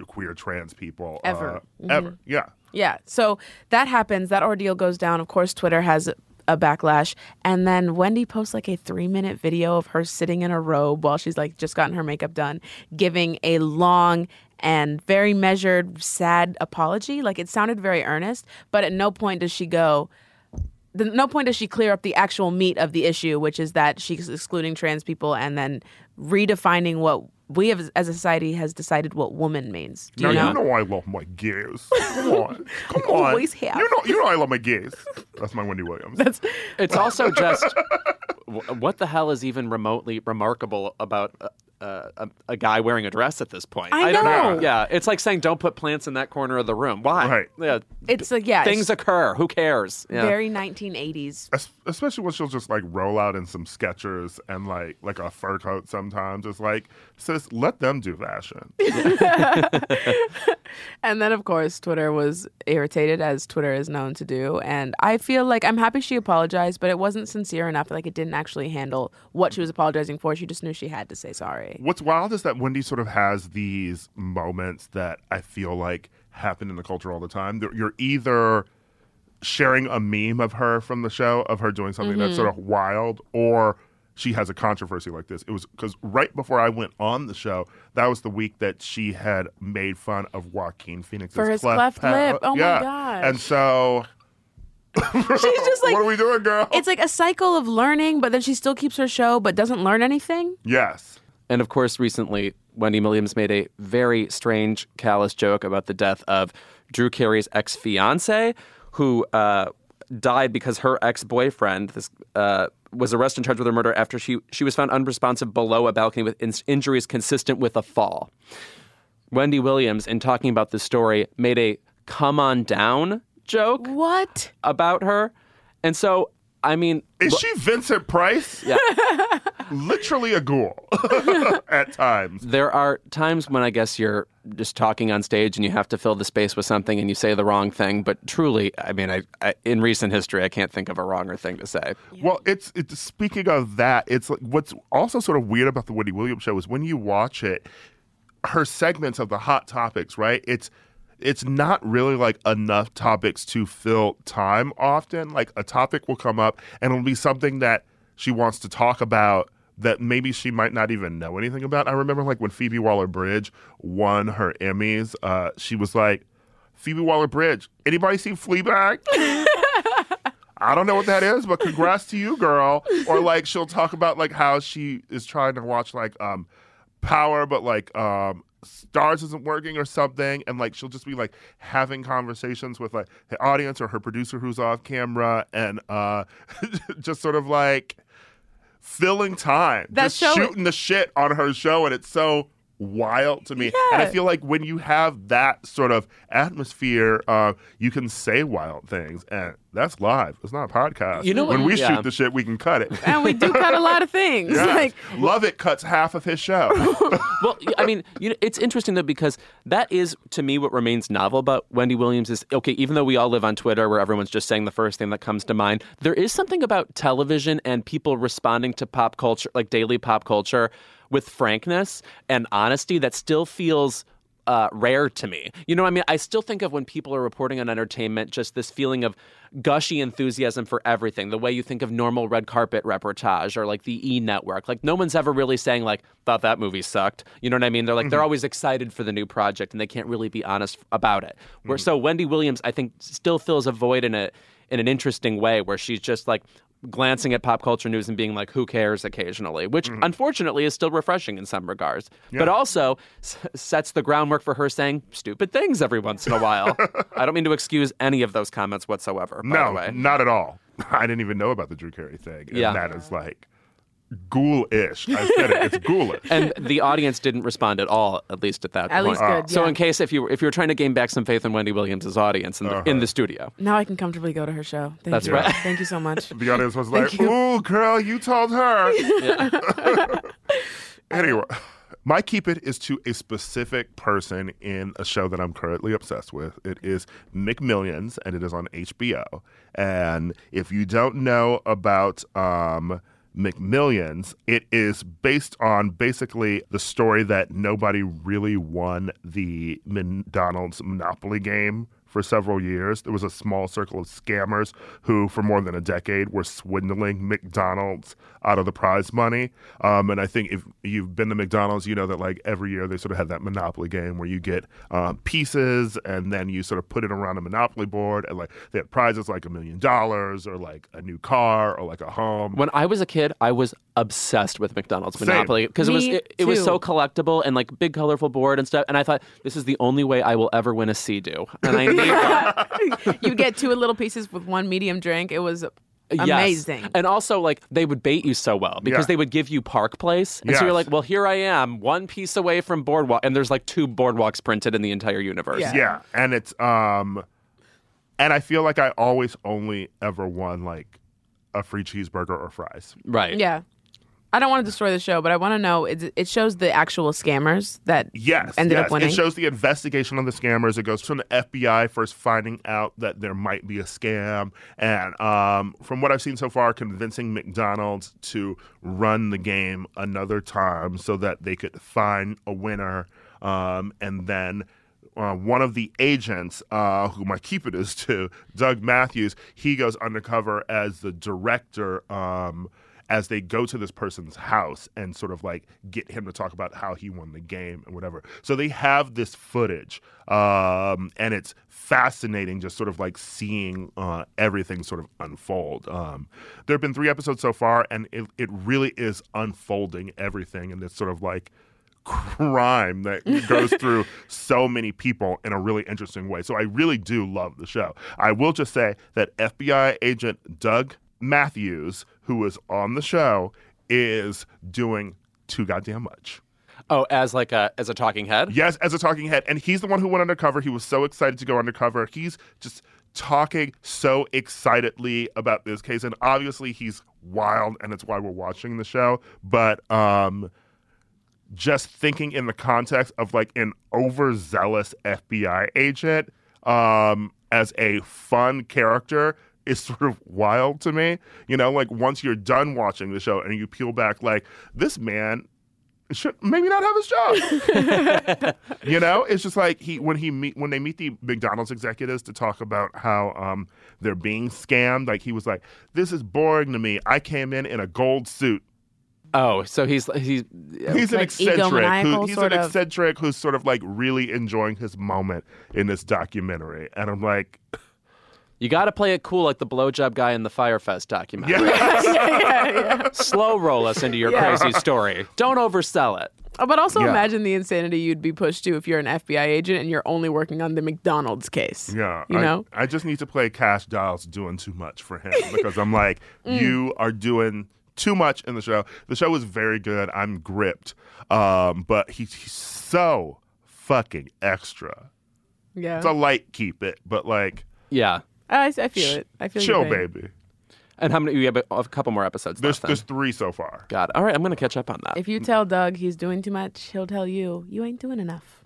queer trans people Ever. uh, ever. Yeah. yeah, so that happens. That ordeal goes down. Of course, Twitter has a backlash, and then Wendy posts like a three-minute video of her sitting in a robe while she's like just gotten her makeup done, giving a long and very measured, sad apology. Like it sounded very earnest, but at no point does she go. the, no point does she clear up the actual meat of the issue, which is that she's excluding trans people and then redefining what we have, as a society has decided what woman means. Do Now you know? you know I love my gays. Come on, come on. always have. You know, you know I love my gays. That's my Wendy Williams. That's It's also just what the hell is even remotely remarkable about uh, uh, a, a guy wearing a dress at this point? I don't know. know. Yeah, it's like saying don't put plants in that corner of the room. Why? Right. Yeah. it's like yeah, Things occur. Who cares? Yeah. very 1980s. Es- Especially when she'll just like roll out in some Skechers and like like a fur coat. Sometimes it's like, sis, let them do fashion. And then, of course, Twitter was irritated, as Twitter is known to do. And I feel like I'm happy she apologized, but it wasn't sincere enough. Like, it didn't actually handle what she was apologizing for. She just knew she had to say sorry. What's wild is that Wendy sort of has these moments that I feel like happen in the culture all the time. You're either sharing a meme of her from the show, of her doing something that's mm-hmm. sort of wild, or she has a controversy like this. It was because right before I went on the show, that was the week that she had made fun of Joaquin Phoenix's For his cleft cleft lip. Oh my god! And so. She's just like, what are we doing, girl? it's like a cycle of learning, but then she still keeps her show, but doesn't learn anything. yes. And of course, recently, Wendy Williams made a very strange, callous joke about the death of Drew Carey's ex fiance, who uh, died because her ex boyfriend this, uh, was arrested and charged with her murder after she, she was found unresponsive below a balcony with in- injuries consistent with a fall. Wendy Williams, in talking about this story, made a come on down joke What? about her. And so, I mean, Is she Vincent Price? Yeah. Literally a ghoul at times. There are times when I guess you're just talking on stage and you have to fill the space with something and you say the wrong thing. But truly, I mean, I, I in recent history, I can't think of a wronger thing to say. Well, it's it's speaking of that, it's like what's also sort of weird about the Wendy Williams show is when you watch it, her segments of the hot topics, right? It's it's not really like enough topics to fill time often. Like a topic will come up and it'll be something that she wants to talk about that maybe she might not even know anything about. I remember like when Phoebe Waller Bridge won her Emmys, uh, she was like, Phoebe Waller Bridge, anybody see Fleabag? I don't know what that is, but congrats to you, girl. Or like she'll talk about like how she is trying to watch like um Power, but like um Starz isn't working or something, and like she'll just be like having conversations with like the audience or her producer who's off camera, and uh just sort of like filling time, That just show- shooting the shit on her show, and it's so wild to me. And I feel like when you have that sort of atmosphere, uh, you can say wild things, and that's live. It's not a podcast. You know what- when we yeah. shoot the shit, we can cut it. And we do cut a lot of things. Yes. Like, Lovett cuts half of his show. well, I mean, you know, it's interesting though because that is to me what remains novel about Wendy Williams is okay. Even though we all live on Twitter, where everyone's just saying the first thing that comes to mind, there is something about television and people responding to pop culture, like daily pop culture, with frankness and honesty that still feels. uh, rare to me. You know, what I mean, I still think of when people are reporting on entertainment, just this feeling of gushy enthusiasm for everything. The way you think of normal red carpet reportage or like the E Network. Like no one's ever really saying like, "Thought that movie sucked." You know what I mean? They're like they're always excited for the new project and they can't really be honest about it. Where so Wendy Williams, I think, still fills a void in a in an interesting way where she's just like glancing at pop culture news and being like, who cares occasionally, which mm-hmm. unfortunately is still refreshing in some regards, but also s- sets the groundwork for her saying stupid things every once in a while. I don't mean to excuse any of those comments whatsoever, by the No, way. not at all. I didn't even know about the Drew Carey thing. And Yeah. that is like ghoul-ish. I said it. It's ghoulish. And the audience didn't respond at all, at least at that At point. least good, So yeah. in case if you if you were trying to gain back some faith in Wendy Williams' audience in the, in the studio, Now I can comfortably go to her show. Thank That's you. right. Thank you so much. the audience was like, you. "Ooh, girl, you told her." anyway, my keep it is to a specific person in a show that I'm currently obsessed with. It is McMillions, and it is on HBO. And if you don't know about um, McMillions, it is based on basically the story that nobody really won the McDonald's Monopoly game for several years. There was a small circle of scammers who, for more than a decade, were swindling McDonald's out of the prize money. Um, and I think if you've been to McDonald's, you know that like every year they sort of have that Monopoly game where you get um, pieces and then you sort of put it around a Monopoly board and like they had prizes like a million dollars or like a new car or like a home. when I was a kid, I was obsessed with McDonald's Same. Monopoly because it was it, it was so collectible and like big colorful board and stuff. And I thought this is the only way I will ever win a Sea-Doo. And I need that. you get two little pieces with one medium drink. It was Yes. amazing. And also, like, they would bait you so well because Yeah. they would give you Park Place. And so you're like, well, here I am, one piece away from Boardwalk. And there's like two Boardwalks printed in the entire universe. Yeah. Yeah, and it's um, and I feel like I always only ever won like a free cheeseburger or fries. Right. Yeah. I don't want to destroy the show, but I want to know it, it shows the actual scammers that Yes, ended yes. up winning. It shows the investigation on the scammers. It goes from the FBI first finding out that there might be a scam, and um, from what I've seen so far, convincing McDonald's to run the game another time so that they could find a winner, um, and then. Uh, one of the agents, uh, who my keep it is to, Doug Matthews, he goes undercover as the director um, as they go to this person's house and sort of like get him to talk about how he won the game and whatever. So they have this footage, um, and it's fascinating just sort of like seeing uh, everything sort of unfold. Um, there have been three episodes so far, and it, it really is unfolding everything in this sort of like crime that goes through so many people in a really interesting way. So I really do love the show. I will just say that FBI agent Doug Matthews, who was on the show, is doing too goddamn much. Oh, as like a as a talking head. Yes, as a talking head. And he's the one who went undercover. He was so excited to go undercover. He's just talking so excitedly about this case. And obviously he's wild and it's why we're watching the show. But um just thinking in the context of like an overzealous FBI agent um as a fun character is sort of wild to me. You know, like once you're done watching the show and you peel back like this man should maybe not have his job. you know, it's just like he when he meet when they meet the McDonald's executives to talk about how um they're being scammed. Like he was like, "This is boring to me. I came in in a gold suit." Oh, so he's he's He's an Like eccentric. Who, he's an of. eccentric who's sort of like really enjoying his moment in this documentary. And I'm like, you got to play it cool like the blowjob guy in the Fyre Fest documentary. yeah, Slow roll us into your Yeah. crazy story. Don't oversell it. Oh, but also Yeah. imagine the insanity you'd be pushed to if you're an FBI agent and you're only working on the McDonald's case. yeah. You I, know? I just need to play Kash Doll's doing too much for him because I'm like, Mm. you are doing too much in the show. The show is very good. I'm gripped. Um, but he's, he's so fucking extra. Yeah. It's a light keep it, but like, Yeah. I, I feel it. I feel it. chill, your pain. baby. And how many? We have a, a couple more episodes. There's left then. there's three so far. God. All right, I'm gonna catch up on that. If you tell Doug he's doing too much, he'll tell you, you ain't doing enough.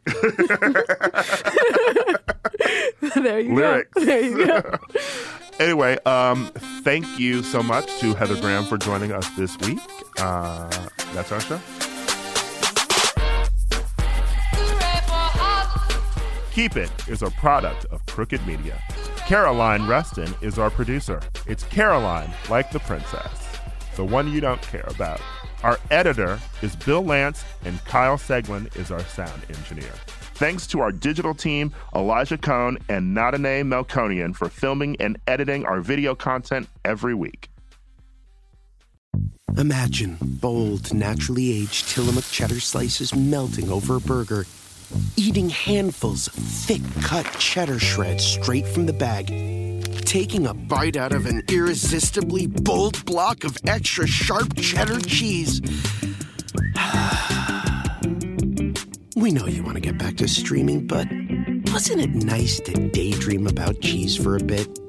there you Lyrics. go. There you go. Anyway, um, thank you so much to Heather Graham for joining us this week. Uh, that's our show. Hooray for hot Keep It is a product of Crooked Media. Caroline Reston is our producer. It's Caroline, like the princess, the one you don't care about. Our editor is Bill Lance, and Kyle Seglin is our sound engineer. Thanks to our digital team, Elijah Cohn and Nadine Melkonian for filming and editing our video content every week. Imagine bold, naturally aged Tillamook cheddar slices melting over a burger, eating handfuls of thick cut cheddar shreds straight from the bag, taking a bite out of an irresistibly bold block of extra sharp cheddar cheese. we know you want to get back to streaming, but wasn't it nice to daydream about cheese for a bit?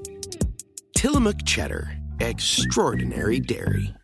Tillamook cheddar, extraordinary dairy.